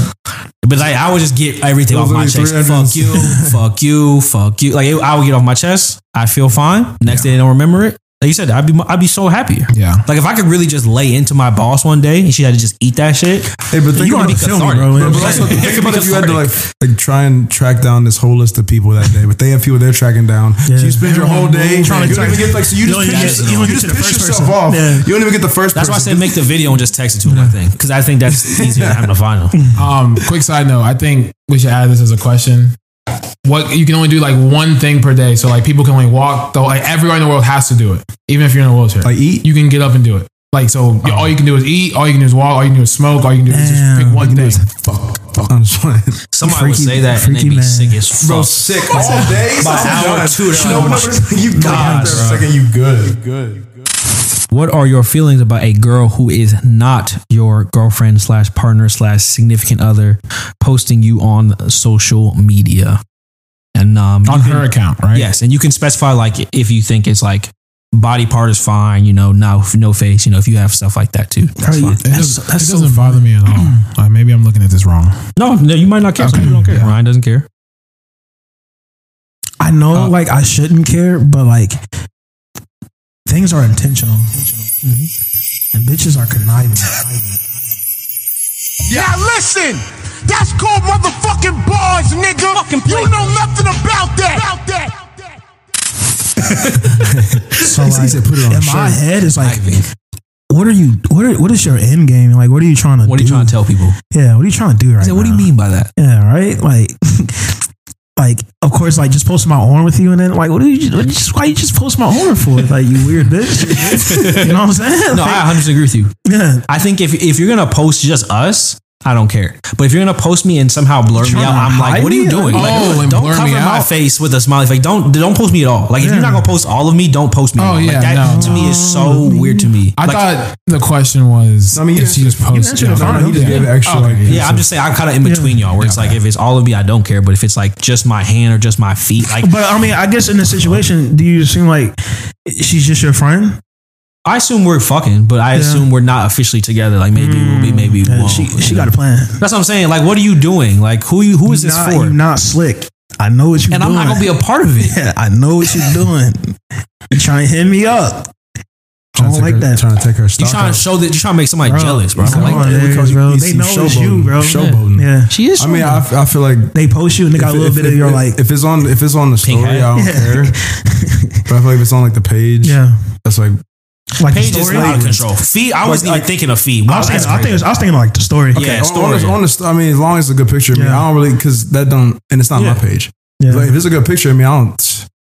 but like I would just get everything off my chest. Fuck you, fuck you, fuck you. Like I would get off my chest. I feel fine. Next day they don't remember it. Like you said, I'd be I'd be so happy. Yeah. Like if I could really just lay into my boss one day and she had to just eat that shit. Hey, but think You about gonna be feel bro. But, but also think about if you had to like like try and track down this whole list of people that day, but they have people they're tracking down. Yeah. So you spend your whole day Trying to you don't even get like so you, You just don't piss, you you, just to piss yourself person. off. Yeah. You don't even get the first. That's why I said make the video and just text it to them. I think because I think that's easier than having a final. Um, quick side note, I think we should add this as a question. What you can only do like one thing per day, so like people can only walk. Though like everyone in the world has to do it, even if you're in a wheelchair. Like eat? you can get up and do it. Like so, all you can do is eat. All you can do is walk. All you can do is smoke. All you can do is just pick one you can do thing. fuck. fuck. I'm just playing. Somebody would say that and they'd be man. sick as fuck. Bro, sick all day. By hour two, they're No, like, no, but you got God, there second. You good. Good. What are your feelings about a girl who is not your girlfriend slash partner slash significant other posting you on social media? And um, on you can- her account, right? Yes, and you can specify like if you think it's like body part is fine, you know, no no face, you know, if you have stuff like that too. That's fine. It, That's- does, that's it so doesn't bother me at all. Uh, maybe I'm looking at this wrong. No, no, you might not care. Some Okay. people don't care. Yeah. Ryan doesn't care. I know, Uh, like I shouldn't care, but like things are intentional, Mm-hmm. and bitches are conniving. Yeah, listen! That's called motherfucking bars, nigga! You know nothing about that! About that! So He like, said put it on in my head, it's like, what are you? What are, what is your end game? Like, what are you trying to? What are you do? trying to tell people? Yeah, what are you trying to do right I said, what do you mean by that? Yeah, right. Like, like of course, like just posting my arm with you, and then like, what do you? What, just, why you just post my arm for? Like, you weird bitch. you know what I'm saying? No, Like, I 100 agree with you. yeah. I think if if you're gonna post just us, I don't care. But if you're gonna post me and somehow blur me out, I'm like, what are you me? doing? Oh, like, and don't blur cover me my out? face with a smiley. Like, don't don't post me at all. Like, if you're not gonna post all of me, don't post me. at Oh, all. yeah, like, that no, to me is so weird to me. I Like, thought the question was I mean, you if she just posted. answered it yeah. fine. He just gave it extra like. Yeah, I'm just saying I'm kind of in between y'all, where it's like if it's all of me, I don't care. But if it's like just my hand or just my feet, like But I mean, I guess in this situation, do you seem like she's just your friend? I assume we're fucking, but I Yeah. assume we're not officially together. Like maybe we'll be, maybe mm. we Yeah, won't. she she got a plan. That's what I'm saying. Like, what are you doing? Like, who you who is this not, for? You not slick. I know what you're And doing. And I'm not gonna be a part of it. Yeah, I know what you're doing. You trying to hit me up? I don't like take her, that. Trying to take her You stock trying to show that you're trying to make somebody Bro, jealous, bro. I don't like on, that. man, Because bro. They know it's showboating. you, bro. Showboating. Yeah. She is. I mean, I. I feel like They post you and they got a little bit of your like. if it's on if it's on the story, I don't hat. care. But I feel like if it's on like the page, Yeah, that's like like Page the is story. out of control. Fee, I wasn't Like- even thinking of feet. I was, thinking, I, think it crazy. was, I was thinking like the story. Yeah, on, story. on, the, on the I mean, as long as it's a good picture of me, Yeah. I don't really because that don't and it's not Yeah. my page. Yeah. Like if it's a good picture of me, I don't.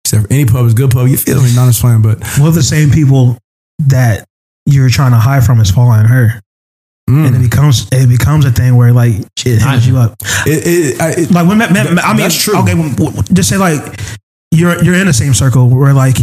Except for any pub is good pub. You feel me? Not just playing, but Well, the same people that you're trying to hide from is following her, mm, and it becomes it becomes a thing where like it hits you up. it, it, I, it, Like when man, man, I mean, That's true. Okay, when- when- just say like you're you're in the same circle where like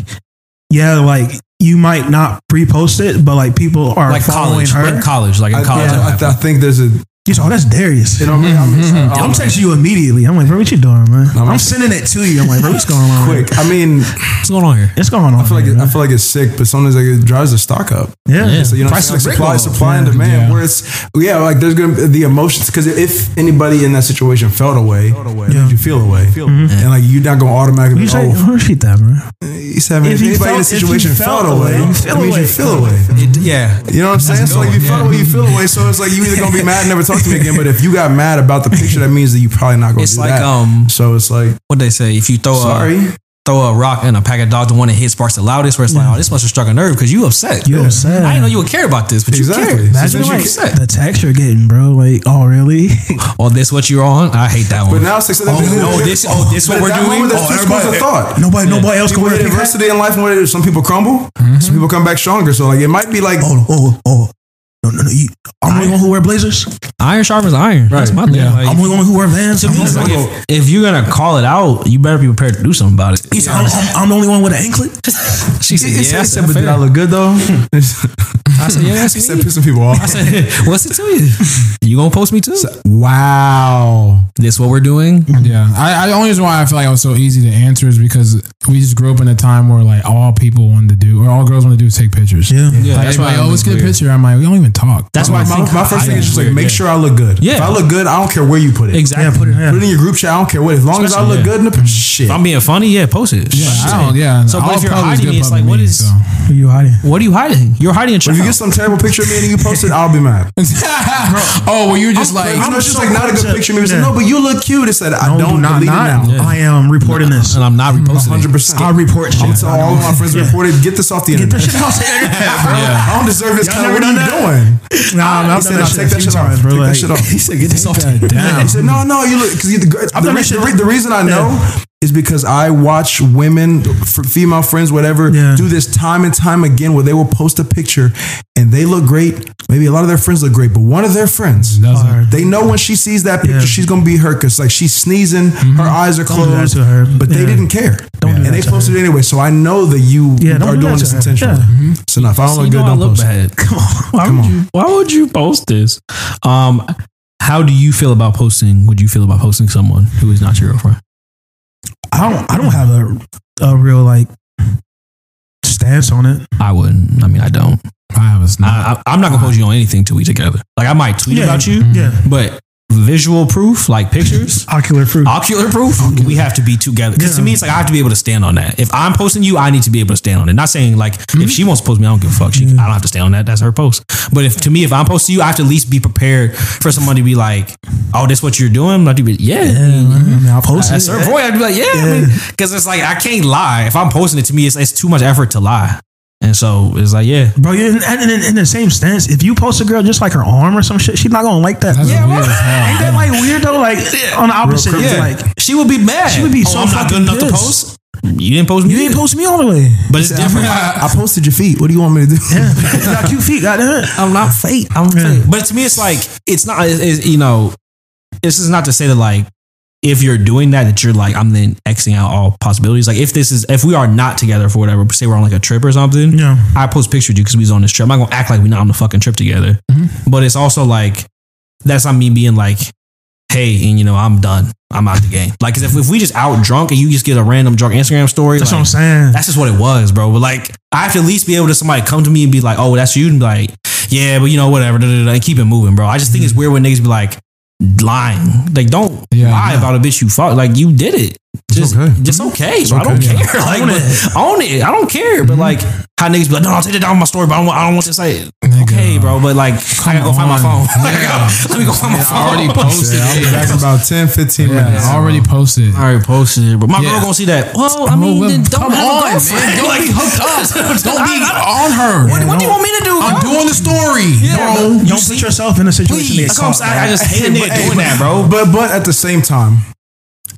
yeah, like you might not repost it, but like people are like following college, her. like college, like in I, college. yeah, I, th- I think there's a. You say, oh, that's Darius. You know what I mean? I'm, mm-hmm. I'm texting you immediately. I'm like, bro, what you doing, man? I'm- I'm sending it to you. I'm like, bro, what's going on? quick. I mean, What's going on here? It's going on. I feel like here, it, I feel like it's sick, but sometimes like it drives the stock up. yeah. Yeah. So you know, Price what I'm of saying? brick supply, go up. supply and demand. Yeah. Where it's yeah, like there's gonna be the emotions because if anybody in that situation felt away, it Yeah. you feel away, and like you're not gonna automatically. You say, oh, repeat that, man. you said, If if, you anybody in felt- the if situation felt felt away, away, you it feel means you away. feel away. Yeah, You know what I'm saying? So like, if you felt away, you feel away. So it's like you either gonna be mad and never talk to me again. But if you got mad about the picture, that means that you probably not gonna it's do like that. um, so it's like what they say. If you throw sorry. a throw a rock and a pack of dogs, the one that hits sparks the loudest. Where it's like, oh, this must have struck a nerve because you upset. You upset. I didn't know you would care about this, but Exactly. you care. Imagine since you like upset. the text you're getting, bro. Like, oh, really? Oh, this what you're on? I hate that one. But now it's like so oh, oh, this, oh, this what we're doing. moment, there's Oh, two schools of everybody- thought. nobody, nobody else can People wear in a pink hat? adversity in life, and what some people crumble, some people come back stronger. So like it might be like Oh, oh, oh. No, no, no. You, I'm the only one who wear blazers. Iron sharpens iron. That's Right. my thing. Yeah. Like, I'm the only one who wear Vans. I'm, like if, if you're gonna call it out, you better be prepared to do something about it. He said, I'm, I'm, I'm the only one with an anklet. She said, He "Yeah, said, that's but did I look good though? I said, yeah, that's He said me. pissing people off. I said, what's it to you? You gonna post me too? Wow. This what we're doing? Yeah, I, I the only reason why I feel like I was so easy to answer is because we just grew up in a time where like all people wanted to do or all girls want to do is take pictures. Yeah. Yeah, like, that's why oh, I'm get a picture. I'm like, we don't even talk. That's why I my, my first thing is just like weird, make yeah. sure I look good. Yeah. If I look good, I don't care where you put it. exactly. Yeah, put it. Yeah. Put it in your group chat. I don't care what. As long as I look yeah. good in the shit. If I'm being funny, yeah, post it. Yeah, I don't. Yeah. So, but all if you're hiding me, it's public like, what me, is- so. Who you hiding? What are you hiding? You're hiding a if you get some terrible picture of me and you post it, I'll be mad. oh, well, you're just like. you know, it's just like not a good picture. Maybe say, yeah. no, but you look cute. It said, I don't do not, delete not. now. I am reporting this. and I'm not reposting it. 100%. I'll report shit. I'm telling all of my friends reported, get this off the Get internet. this shit off the internet, bro. I don't deserve this. Y'all Kind of, never what are you done doing? Nah, He I'm "No, that take that shit off. bro. Take that shit off." He said, get this off the He said, no, no, you look, because the, the, I've done re- that shit. the, the reason I know is because I watch women, female friends, whatever, Yeah. do this time and time again where they will post a picture and they look great. Maybe a lot of their friends look great, but one of their friends, Doesn't. they know when she sees that picture, Yeah. she's going to be hurt because like she's sneezing, her eyes are closed, to her. but they didn't care. Don't and they to posted it anyway. So I know that you Yeah, are do doing this to her. intentionally. Yeah. So now if I don't So look good, know I don't look post it. bad. Come on. Why Come would on. you? Why would you post this? Um, how do you feel about posting? Would you feel about posting someone who is not your girlfriend? I don't. I don't have a a real like stance on it. I wouldn't. I mean, I don't. I have a snap. I, I, I'm not gonna post you on anything till we together. Like I might tweet Yeah. about you, Yeah. Mm-hmm. but visual proof, like pictures, Ocular proof, ocular proof, we have to be together. Because to me, it's like I have to be able to stand on that. If I'm posting you, I need to be able to stand on it. Not saying like if mm-hmm. she wants to post me, I don't give a fuck. She, I don't have to stand on that. That's her post. But if to me, if I'm posting you, I have to at least be prepared for somebody to be like, "Oh, this what you're doing?" To be, yeah. I mean, I'll post At a it. certain point, I'd be like, yeah, because it's like I can't lie. If I'm posting it to me, it's, it's too much effort to lie, and so it's like, yeah, Bro, you in, in, in the same stance, if you post a girl just like her arm or some shit, she's not gonna like that. That's yeah, weird bro. as hell. Ain't that like weird though? Like on the opposite, it's yeah. like she would be mad. She would be oh, so I'm not good fucking enough to post. You didn't post me. you didn't post me all the way. but it's different. I posted your feet. What do you want me to do? Yeah, you got cute feet. Goddamn it. I'm not fake. I'm Yeah. fake. But to me, it's like it's not. It's, it's, you know, this is not to say that like if you're doing that, that you're like I'm then xing out all possibilities. Like if this is if we are not together for whatever, say we're on like a trip or something. Yeah. I post pictures of you because we was on this trip. I'm not gonna act like we're not on the fucking trip together. Mm-hmm. But it's also like that's not me being like, hey, and you know I'm done. I'm out the game. Like if, if we just out drunk and you just get a random drunk Instagram story, That's like, what I'm saying. that's just what it was, bro. But like, I have to at least be able to somebody come to me and be like, "Oh, that's you," and be like, "Yeah, but you know, whatever," da, da, da, and keep it moving, bro. I just think it's weird when niggas be like lying. Like, don't Yeah, lie about a bitch you fuck. Like, you did it. Just, okay. just okay. bro. I don't okay. care. Like, Own it. own it. I don't care. But mm-hmm. like, how niggas be like, "No, I'll take it down my story," but I don't, want- I don't want to say it. Okay, bro. But like, I gotta go find my phone. on. Let me go find my phone. I already posted I'll be back in about 10, 15 Yeah, minutes. I already posted. I already posted it, but my Yeah. girl gonna see that. Well, I mean, well, then don't come have on, a girlfriend. man. Don't like, be hooked up. Don't be I- I- on her. What, what do you want me to do? I'm doing the story. Yeah, bro. You don't put yourself in a situation. Please. to get That's what I'm saying. I just hate a nigga doing that, bro. But but at the same time,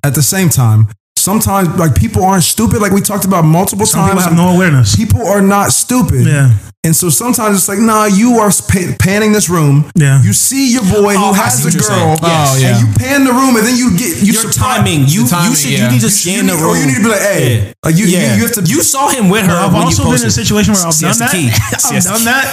at the same time, sometimes like people aren't stupid. Like we talked about multiple Some times. people have no awareness. People are not stupid. Yeah. And so sometimes it's like, nah, you are pa- panning this room. Yeah. You see your boy Oh, who I has see what a you're girl. Yes. Oh, yeah. And you pan the room and then you get you Your surprise- timing, you timing, you should yeah. you need to You scan need- the or room. you need to be like, hey, like you, you- you, have to. You saw him with her. I've also been in a situation where I've See, done that. I've done that,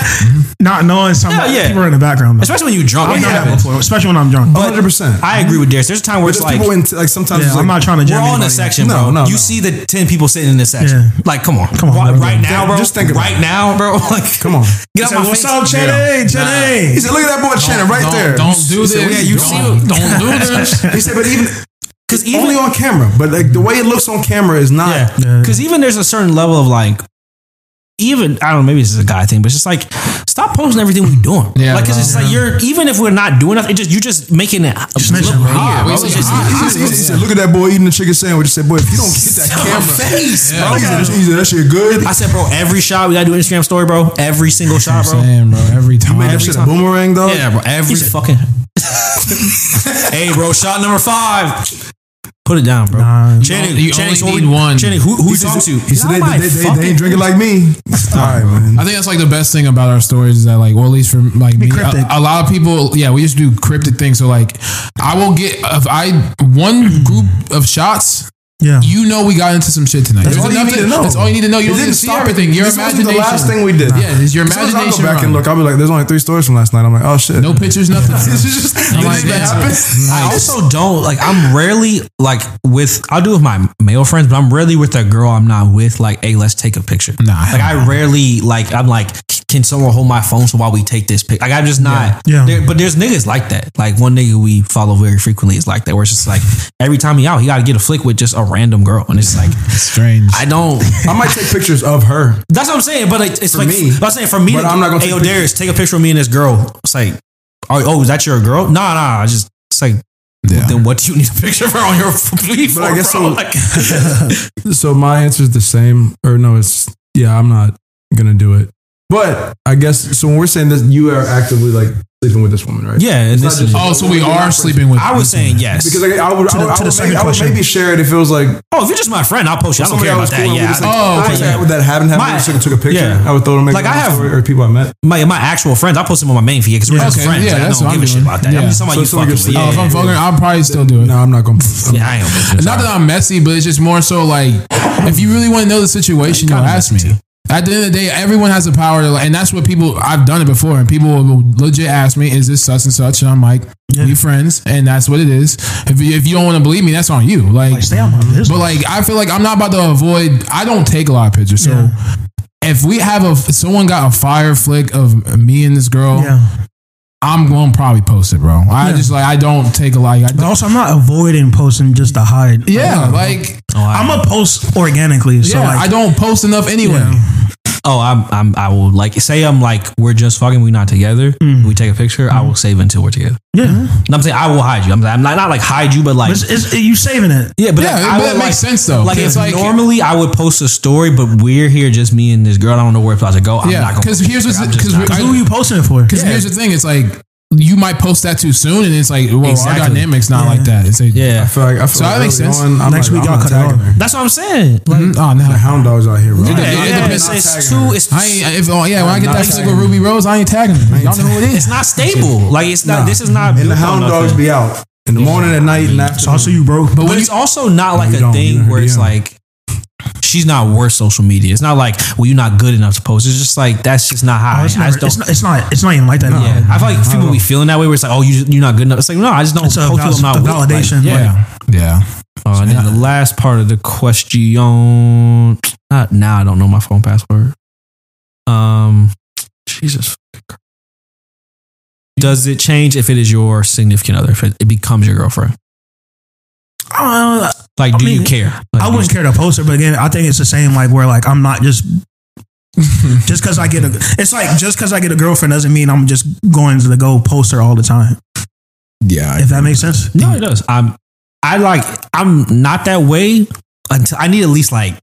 not knowing some Yeah, yeah. people are in the background. Though. especially when you're drunk. I've done that before, especially when I'm drunk. But 100%. I agree with Darius. There's a time where it's like people in like sometimes Yeah, it's like, I'm not trying to we're all in a anybody. Section, No, bro. no, you no. see the ten people sitting in this section. Yeah. Like, come on, Come on, right, bro. right now, bro. Just think about right it. now, bro. Like, Come on. get out my What's face. up, Cheney? Cheney? He said, look at that boy Shannon right don't, there. Don't do this. said, yeah, you don't, see- don't do this. He said, but even Because even only on camera, but like the way it looks on camera is not. Yeah. Yeah. Because even there's a certain level of like, even I don't know, maybe this is a guy thing, but it's just like stop posting everything we're doing. Yeah, like 'cause bro. it's just like you're even if we're not doing nothing, it just you're just making it look snitching, bro. weird, bro. Yeah, It's just- He said, he said, look at that boy eating the chicken sandwich. He said, boy, if you don't get that camera, face, Yeah. bro. he said, he said, that shit good. I said, bro, every shot we gotta do Instagram story, bro. Every single shot, bro. saying, bro. Every time. Made that every shit a time. boomerang though. Yeah, bro. Every fucking. hey, bro. Shot number five. Put it down, bro. Nah, Channing, only- you Channing, only need one. Channing, who, who He you said, to? he said they, they, they, they ain't drinking like me. All right, man. I think that's like the best thing about our stories is that like, well, at least for like me, a, a lot of people, yeah, we used to do cryptic things. So like, I will get if I one group of shots Yeah. You know we got into some shit tonight. That's There's all you need to know. That's all you need to know. You It don't need didn't to see stop everything. Your This wasn't imagination. the last thing we did. Yeah, it's your As soon as I imagination. go back and look, I'll be like, "There's only three stories from last night." I'm like, "Oh shit." No pictures, nothing. This is just I'm this like, even yeah. happened. I also don't like. I'm rarely like with. I'll do with my male friends, but I'm rarely with a girl I'm not with. Like, hey, let's take a picture. Nah, like I rarely like. I'm like, can someone hold my phone so while we take this pic? Like, I'm just not. Yeah. There- but there's niggas like that. Like one nigga we follow very frequently is like that. Where it's just like every time he out, he got to get a flick with just a random girl, and it's like Strange. I don't. I might take pictures of her. That's what I'm saying. But like, it's For like me. I'm saying for me. But to- I'm not gonna Hey, take yo, Darius, take a picture of me and this girl. It's like, oh, oh, is that your girl? Nah, nah. I just it's like. Yeah. Then what do you need a picture for on your feed But I guess bro? so- Like- So my answer is the same, or no? It's yeah. I'm not gonna do it. But I guess so. When we're saying this, you are actively like sleeping with this woman, right? Yeah, and this is. just- Oh, so we are sleeping with. I was saying yes. Because like, I would, I the- would, I to the would, maybe, I would maybe share it if it was like oh, if you're just my friend, I'll post you. I don't care I about was that. cool with, Yeah, just like, Oh, things okay. that, that haven't happened. My- just took a picture. yeah. I would throw them maybe Like, I have- story or people I met. my my actual friends. I post them on my main feed because we're just Okay, friends. yeah, Like, I don't give a I'm shit about that. Yeah. I'm just talking about you someone fucking with. Oh, if I'm fucking, I'll probably still do it. No, I'm not gonna. yeah, I ain't gonna post it. Not that I'm messy, but it's just more so like if you really want to know the situation, you'll ask me. At the end of the day, everyone has the power to, and that's what people. I've done it before, and people will legit ask me, "Is this such and such?" And I'm like, "We friends," and that's what it is. If you, if you don't want to believe me, that's on you. Like, Like, stay on my business. but like, I feel like I'm not about to avoid. I don't take a lot of pictures, so. Yeah. If we have a, if someone got a fire flick of me and this girl, yeah. I'm gonna probably post it, bro. I Yeah. just like I don't take a lot. I, But also, I'm not avoiding posting just to hide. yeah, like Oh, I, I'm gonna post organically. So yeah, like, I don't post enough anyway. Yeah. Oh, I'm, I'm, I will like say I'm like we're just fucking. We're not together. Mm. We take a picture. I will save until we're together. yeah. And I'm saying I will hide you. I'm, I'm not, not like hide you, but like But it's, it's, you saving it. yeah, but Yeah, like, but I that would, makes like, sense though. Like it's like normally I would post a story, but we're here just me and this girl. I don't know where it's about to go. I'm Yeah, not gonna 'cause post here's it. what's- I'm just 'cause not- we- Who are you posting it for? Because here's the thing, it's like you might post that too soon, and it's like, well, Exactly. our dynamic's not Yeah. like that. It's like, yeah. I feel like I feel So like that makes sense. on, I'm Next like, week, I'm y'all cut it tagging off. her. That's what I'm saying. Like, Mhm. oh no, The hound dogs out here, bro. It yeah, depends. yeah, it's, it's too. It's I ain't, if oh, yeah, when I get that flick tagging with Ruby Rose, I ain't tagging her. Y'all know who it it's not stable. Like it's not. Nah. This is not. And the hound dogs be out in the morning, at night, and after. So also you broke. But, it's also not like a thing where it's like she's not worth social media. It's not like well you're not good enough to post. It's just like that's just not how. Oh, I, it's, I never, just don't. it's, not, it's not. It's not even like that. No. yeah, I feel like people be feeling that way where it's like oh you you're not good enough. It's like no, I just don't It's a, post val- I'm not a validation. Like, yeah. Yeah, yeah. Uh, and then the last part of the question, not now I don't know my phone password. Um, Jesus. Does it change if it is your significant other? If it, it becomes your girlfriend? Uh, Like, I do you care? Like, I wouldn't care to post it, but again, I think it's the same. Like where like I'm not just just because I get a. It's like just because I get a girlfriend doesn't mean I'm just going to go post her all the time. yeah, If that makes sense. No, it does. I'm. I like. I'm not that way until I need at least like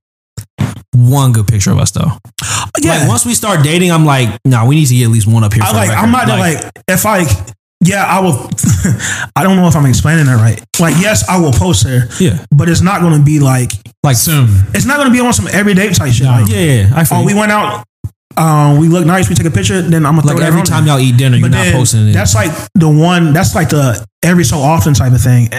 one good picture of us though. Yeah. Like once we start dating, I'm like, no, we need to get at least one up here. I for like. I'm not like, if I. Yeah, I will. I don't know if I'm explaining it right. Like, yes, I will post her, yeah, but it's not going to be like. like Soon. It's not going to be on some everyday type shit. No. Like, yeah, yeah. I oh, we went out. Um, we look nice. We take a picture. Then I'm gonna throw like that every time there. y'all eat dinner, you're not posting it. That's like the one. That's like the every so often type of thing.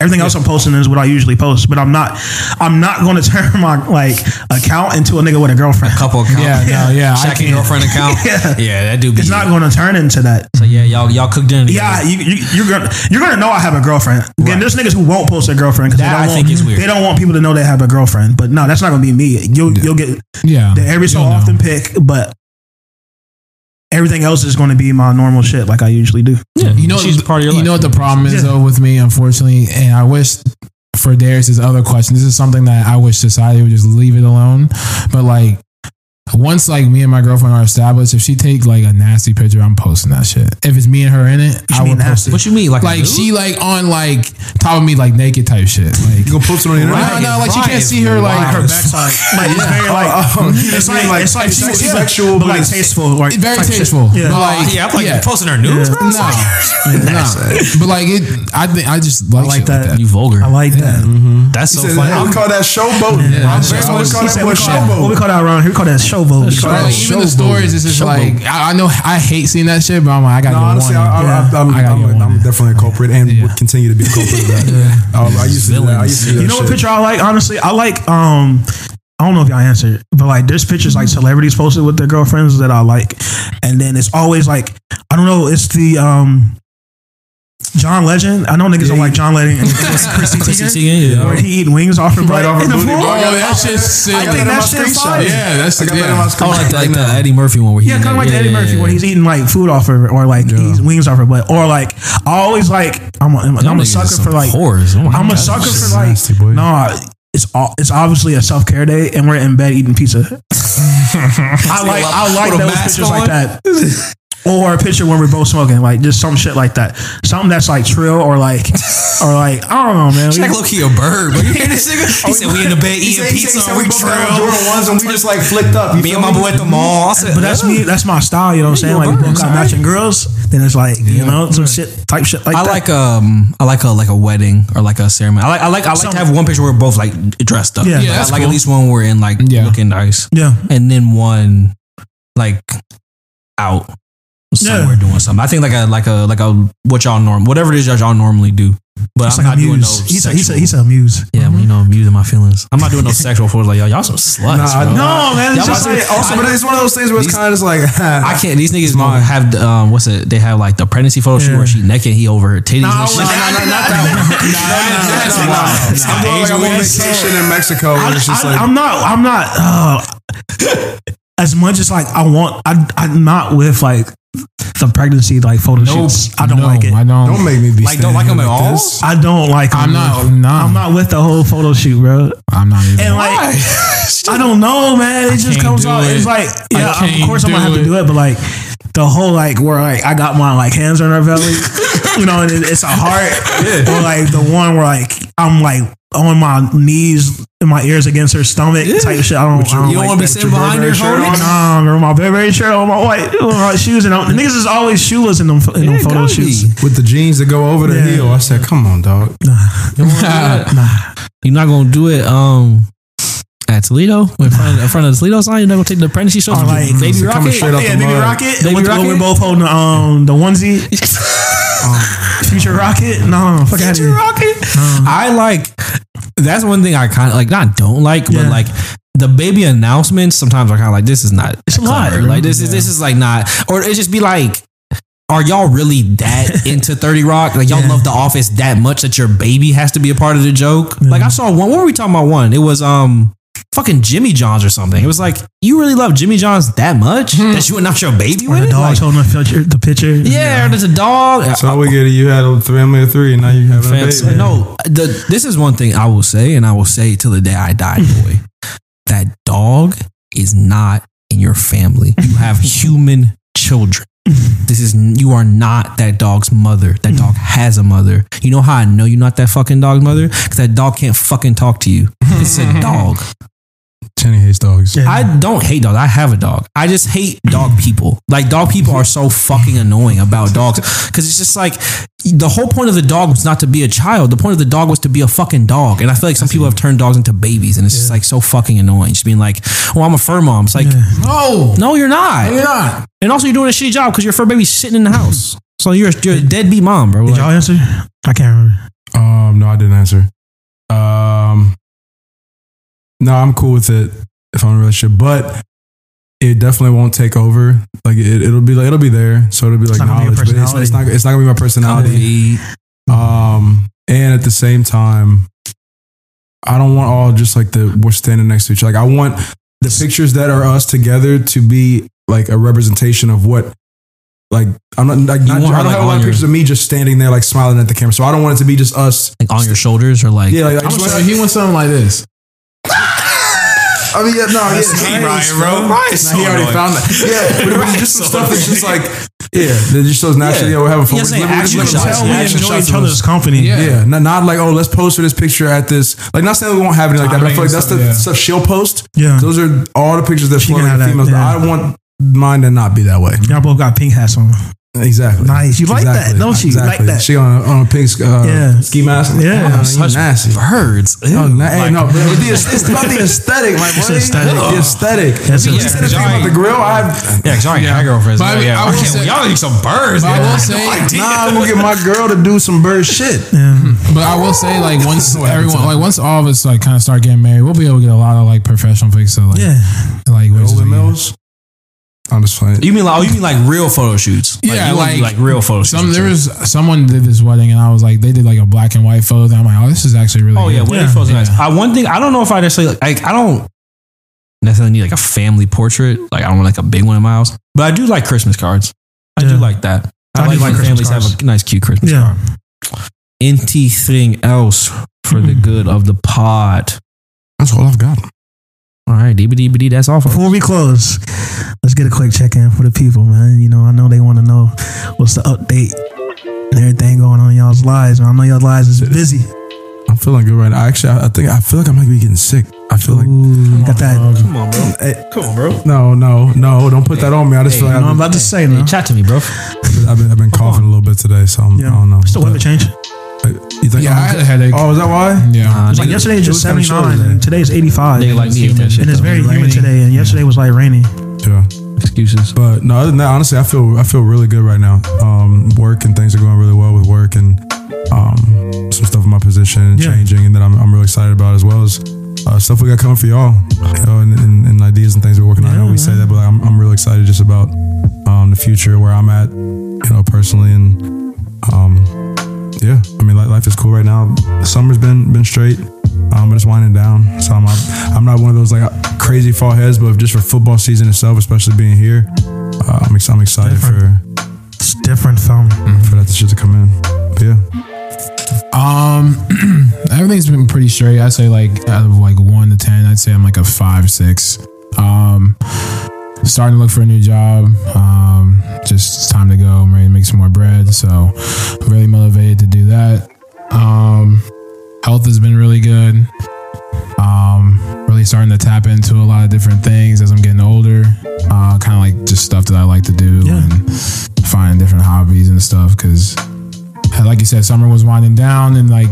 Everything else I'm posting is what I usually post, but I'm not. I'm not going to turn my like account into a nigga with a girlfriend. couple account. Yeah, no, yeah. I Shaq and can't. girlfriend account. Yeah. yeah, that dude. Be It's not going to turn into that. So yeah, y'all y'all cook dinner. Yeah, together. you, you, you're gonna you're gonna know I have a girlfriend. Again, Right. there's niggas who won't post their girlfriend because they don't I want think is weird. they don't want people to know they have a girlfriend. But no, that's not gonna be me. You'll you'll get Yeah. every so often pick, but everything else is going to be my normal shit like I usually do. Yeah, You know, she's part of your you life. know what the problem is Yeah. though with me, unfortunately, and I wish for Darius's other question. This is something that I wish society would just leave it alone. But like, once like me and my girlfriend are established, if she take like a nasty picture, I'm posting that shit. If it's me and her in it, you I mean would post nasty? it. What you mean? Like, Like she like on like top of me like naked type shit. Like You gonna post it on the internet? no, no, like she can't see her like Like her backside, like it's very like it's like, like it's like sexy- sexy, sexual, but but like tasteful, like very type tasteful. Yeah. But, like, yeah, I'm like yeah. posting her nudes, Yeah. bro. It's No, like- no. But like it, I think I just like, like shit that. that. you vulgar. I like that. Mm-hmm. That's He so funny. we I'm- call that showboat. I'm that's very what I call that said we call that, what we call that around here? We call that showboat. Show- Bro, Showboat. even the stories, it's just Showboat. like I, I know I hate seeing that shit, but I'm like I gotta No, honestly, one. I, I, Yeah. I, I'm, I gotta I'm, get I'm, definitely a culprit and would continue to be a culprit of that. Um, I used to do that. I used to do that You know what picture I like? Honestly, I like. Um, I don't know if y'all answered, but like, there's pictures like celebrities posted with their girlfriends that I like, and then it's always like, I don't know, it's the um. John Legend. I know niggas don't like John Legend and Chrissy Chrissy Teigen, Teigen, yeah. where he eating wings off her butt off her in the booty. pool. Oh, Oh, that shit's sick. I think that shit's fire. Yeah, that's I got that in yeah. my Oh, screen. like, like the Eddie Murphy one where he Yeah, kind of like the Eddie Murphy when he's eating like food off her, or like eats wings off her butt, or like I always like I'm a, I'm a, I'm a sucker for like whores. Oh I'm a sucker for like nasty, boy. no. It's all, it's obviously a self care day, and we're in bed eating pizza. I like I like those pictures on? like that. Or a picture when we're both smoking, like just some shit like that. Something that's like trill or like or like I don't know, man. Jack We- low key a bird. But you hear this nigga? He said we in the bed eating pizza. we We both got. Jordan ones and we just like flicked up. Me and my boy at the mall. I said, but that's me. That's my style. You know what I'm saying? Like we bird, both got matching girls. Then it's like you know some shit type shit like I that. like um I like a like a wedding or like a ceremony. I like I like I like to have one picture where we're both like dressed up. Yeah. Yeah, Like, that's like at least one we're in like Yeah. looking nice, yeah. and then one like out somewhere doing something. I think like a like a like a what y'all norm whatever it is that y'all normally do. But It's I'm like not a doing no muse. He said he said sexual- he said muse. yeah, well, you know, I'm using my feelings. I'm not doing no sexual photos like y'all. Y'all some sluts. Nah. No, man. It's Y'all just like Also, but it's one of those things where it's kind of just like I can't. These niggas have um, what's it? They have like the pregnancy photo shoot Yeah. where she naked, he over her titties. and shit. no, no, not that one. I'm doing like I'm on vacation in Mexico. I, and it's just I, like I'm not. I'm not. As much as like I want, I, I'm not with like the pregnancy like photo Nope. shoots. I don't No, like it. I don't. don't make me be Like, don't standing like 'em here at all? this. I don't like. I'm not. Nah, I'm not with the whole photo shoot, bro. I'm not even. And like, I don't know, man. It just comes do out. it. It's like, yeah, of course I'm gonna do have to do it, but like the whole like where like I got my like hands on her belly, you know, and it, it's a heart, or like the one where like I'm like on my knees and my ears against her stomach type shit. I don't. I don't You don't like want to be sitting behind her shirt holding on? it? Nah, bro, my Burberry shirt on, my white, with my shoes, and I'm- the niggas is always shoeless in them in them Yeah, photo gotta shoots. with the jeans that go over the Yeah. heel. I said, "Come on, dog." Nah, You're not gonna do it um at Toledo in front, in front of the Toledo sign. You're not gonna take the pregnancy show. Or like baby rocket. straight off yeah, the Baby mud. Rocket. Baby with, Rocket? We're both holding the, um the onesie. Future Rocket. No, fuck out Future here. rocket. I like. That's one thing I kind of like. Not don't like, but like. The baby announcements sometimes are kind of like this is not It's a that lot, Like this is this is like not or it just be like are y'all really that into 30 Rock? Like y'all Yeah. love The Office that much that your baby has to be a part of the joke? Like I saw one. What were we talking about? One. It was um fucking Jimmy John's or something. It was like you really love Jimmy John's that much hmm. that you announce your baby Or with the it? dog's Like, holding the picture. The picture. yeah, or there's a dog. So we get it. You had a family of three, and now you have a Fancy. baby. No, the, this is one thing I will say, and I will say till the day I die, boy. that dog is not in your family. You have human children. This is you are not that dog's mother. That hmm. dog has a mother. You know how I know you're not that fucking dog's mother? Because that dog can't fucking talk to you. It's a dog. Jenny hates dogs. Yeah. I don't hate dogs. I have a dog. I just hate dog people. Like dog people are so fucking annoying about dogs because it's just like the whole point of the dog was not to be a child. The point of the dog was to be a fucking dog. And I feel like some people have turned dogs into babies, and it's just like so fucking annoying. Just being like, "Well, I'm a fur mom." It's like, No, no, you're not. you're not. And also, you're doing a shitty job because your fur baby's sitting in the house. So you're you're a deadbeat mom, bro. Did Like, y'all answer? I can't remember. Um, no, I didn't answer. Um, no, I'm cool with it if I'm in a relationship, but it definitely won't take over. Like it, it'll be like it'll be there, so it'll be like not be your knowledge, but it's, it's not it's not gonna be my personality. Um, and at the same time, I don't want all just like the we're standing next to each other. Like I want the pictures that are us together to be like a representation of what. Like I'm not like not, want I don't like, have a lot on of your- pictures of me just standing there like smiling at the camera. So I don't want it to be just us. like on your shoulders or like Yeah, like, I, I'm sure he wants something like this. I mean, yeah, no, yeah, Ryan, bro. Ryan's Nah, he already annoying. found that. Yeah, but it's just some stuff that's just like, yeah, that just shows naturally. Yeah. Yeah, we're having fun. Yeah, We're saying just action living- shots. Tell we enjoy each other's company. Yeah. Yeah, not, not like oh let's post for this picture at this. Like not saying we won't have any like that, but I feel like that's the Yeah. stuff she'll post. Yeah. those are all the pictures that She float like females. yeah. I want mine to not be that way. Y'all both got pink hats on. Exactly. Nice. You like that, don't you? You like that? She on, on a pink uh, Yeah. ski mask. Yeah. Oh, you Such nasty. birds. No, Ew. na- hey, no, bro. The, it's about the aesthetic, my boy. aesthetic. The aesthetic. That's you it. said the thing about the grill. I Yeah, cause y'all ain't got girlfriends. But I yeah, I will can't- say- y'all need some birds. But I will say, nah, I'm gonna get my girl to do some bird shit. but I will say, like once everyone, like once all of us like kind of start getting married, we'll be able to get a lot of like professional pics of like, Yeah. like what is Golden Mills. I'm just playing. You mean like? Oh, you mean like real photo shoots? Like, Yeah, you like- like real photo shoots. Some there was someone did this wedding and I was like they did like a black and white photo and I'm like oh this is actually really Oh yeah, wedding Yeah. photos are Yeah. nice. I, one thing I don't know if I necessarily like. I don't necessarily need like a family portrait. Like I don't want like a big one in my house, but I do like Christmas cards. I do like that. I, I like when families Christmas have a nice, cute Christmas Yeah. card. Anything else for the mm-hmm. good of the pod? That's all I've got. All right, DBD, BD, that's all. folks. Before we close, let's get a quick check in for the people, man. You know, I know they want to know what's the update and everything going on in y'all's lives. Man. I know y'all lives is busy. I'm feeling good right now. Actually, I, I think I feel like I might be getting sick. I feel like Ooh, got that. Come on, bro. Hey, Come on, bro. no, no, no. Don't put that on me. I just Hey, feel like You know, I'm about to say Hey, now. chat to me, bro. I've been I've been coughing a little bit today, so I'm, I don't know. It's the weather change. Uh, you think? Yeah, I I'm- had a headache. Oh, is that why? Yeah. Nah, Like nigga, yesterday was it just was kinda 79 and today. is 85. nigga like me ate and it's very Raining. humid today. And yesterday was like rainy. Yeah. Excuses. But no, other than that, honestly, I feel I feel really good right now. Um, work and things are going really well with work and um, some stuff in my position and Yeah. changing, and that I'm, I'm really excited about as well as uh, stuff we got coming for y'all, you know, and, and, and ideas and things we're working on. I know Yeah, we say that, but I'm, I'm really excited just about um, the future, where I'm at, cool right now. Summer's been been straight. Um, but it's winding down, so I'm not, I'm not one of those like crazy fall heads, but just for football season itself, especially being here, uh, I'm, ex- I'm excited for It's different from. for that shit to come in. But yeah, Um, everything's been pretty straight. I say like out of like one to ten, I'd say I'm like a five, six. Um, starting to look for a new job. Um, just time to go. I'm ready to make some more bread, so I'm really motivated to do that. Um, health has been really good. Um, really starting to tap into a lot of different things as I'm getting older. Uh, kind of like just stuff that I like to do Yeah. and find different hobbies and stuff because like you said, summer was winding down, and like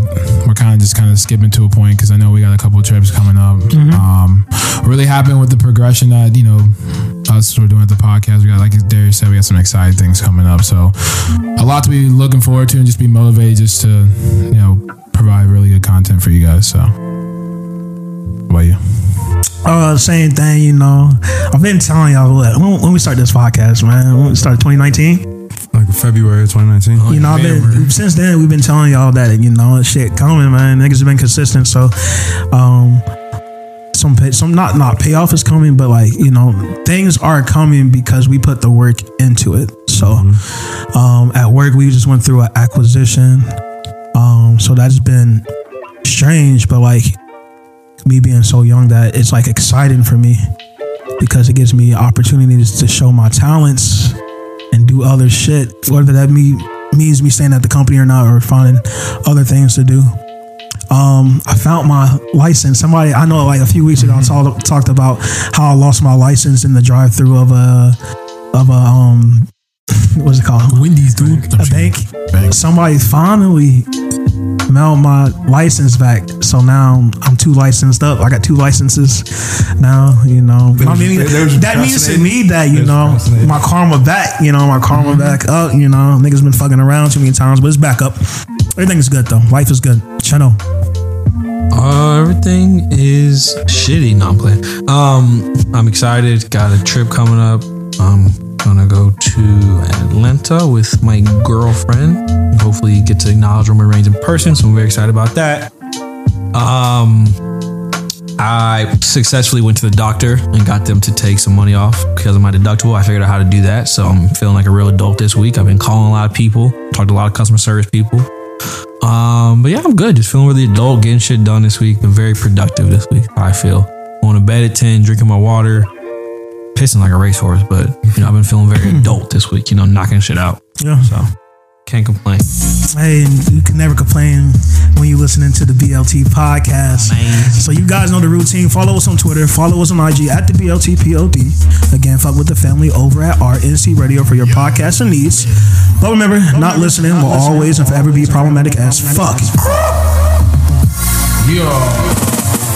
we're kind of just kind of skipping to a point because I know we got a couple of trips coming up. Um, really happy with the progression that you know us we're doing at the podcast. We got like Darius said, we got some exciting things coming up, so a lot to be looking forward to, and just be motivated just to you know provide really good content for you guys. So, what about you? Uh, same thing, you know. I've been telling y'all what, when, when we start this podcast, man. When we started 2019, like February 2019. you know, been since then we've been telling y'all that you know shit coming, man. Niggas have been consistent, so um, some pay, some not not payoff is coming, but like you know things are coming because we put the work into it. So um, at work we just went through an acquisition, um, so that's been strange, but like me being so young that it's like exciting for me because it gives me opportunities to show my talents and do other shit, whether that me means me staying at the company or not, or finding other things to do. Um, I found my license. Somebody I know, like a few weeks ago, I talked talked about how I lost my license in the drive-through of a of a um, what's it called? Wendy's, dude. A bank. Somebody finally mailed my license back, so now I'm two licensed up. I got two licenses now. You know, I mean, they- they was that means to me that you know my karma back. You know, my karma back up. You know, niggas been fucking around too many times, but it's back up. Everything's good though. Life is good. Channel. Uh, everything is shitty. No, I'm playing. Um, I'm excited. Got a trip coming up. I'm gonna go to Atlanta with my girlfriend. Hopefully, get to acknowledge Roman Reigns in person. So I'm very excited about that. Um, I successfully went to the doctor and got them to take some money off because of my deductible. I figured out how to do that. So I'm feeling like a real adult this week. I've been calling a lot of people, talked to a lot of customer service people. Um, but yeah, I'm good. Just feeling really adult, getting shit done this week. Been very productive this week. I feel going to bed at ten, drinking my water, pissing like a racehorse. But you know, I've been feeling very hmm. adult this week. You know, knocking shit out. Yeah. So Can't complain. Hey, and you can never complain when you're listening to the BLT podcast. So you guys know the routine. Follow us on Twitter. Follow us on IG at the BLTPOD. Again, fuck with the family over at RNC Radio for your podcast and needs. But remember, not listening will always and forever be problematic as fuck. Yo.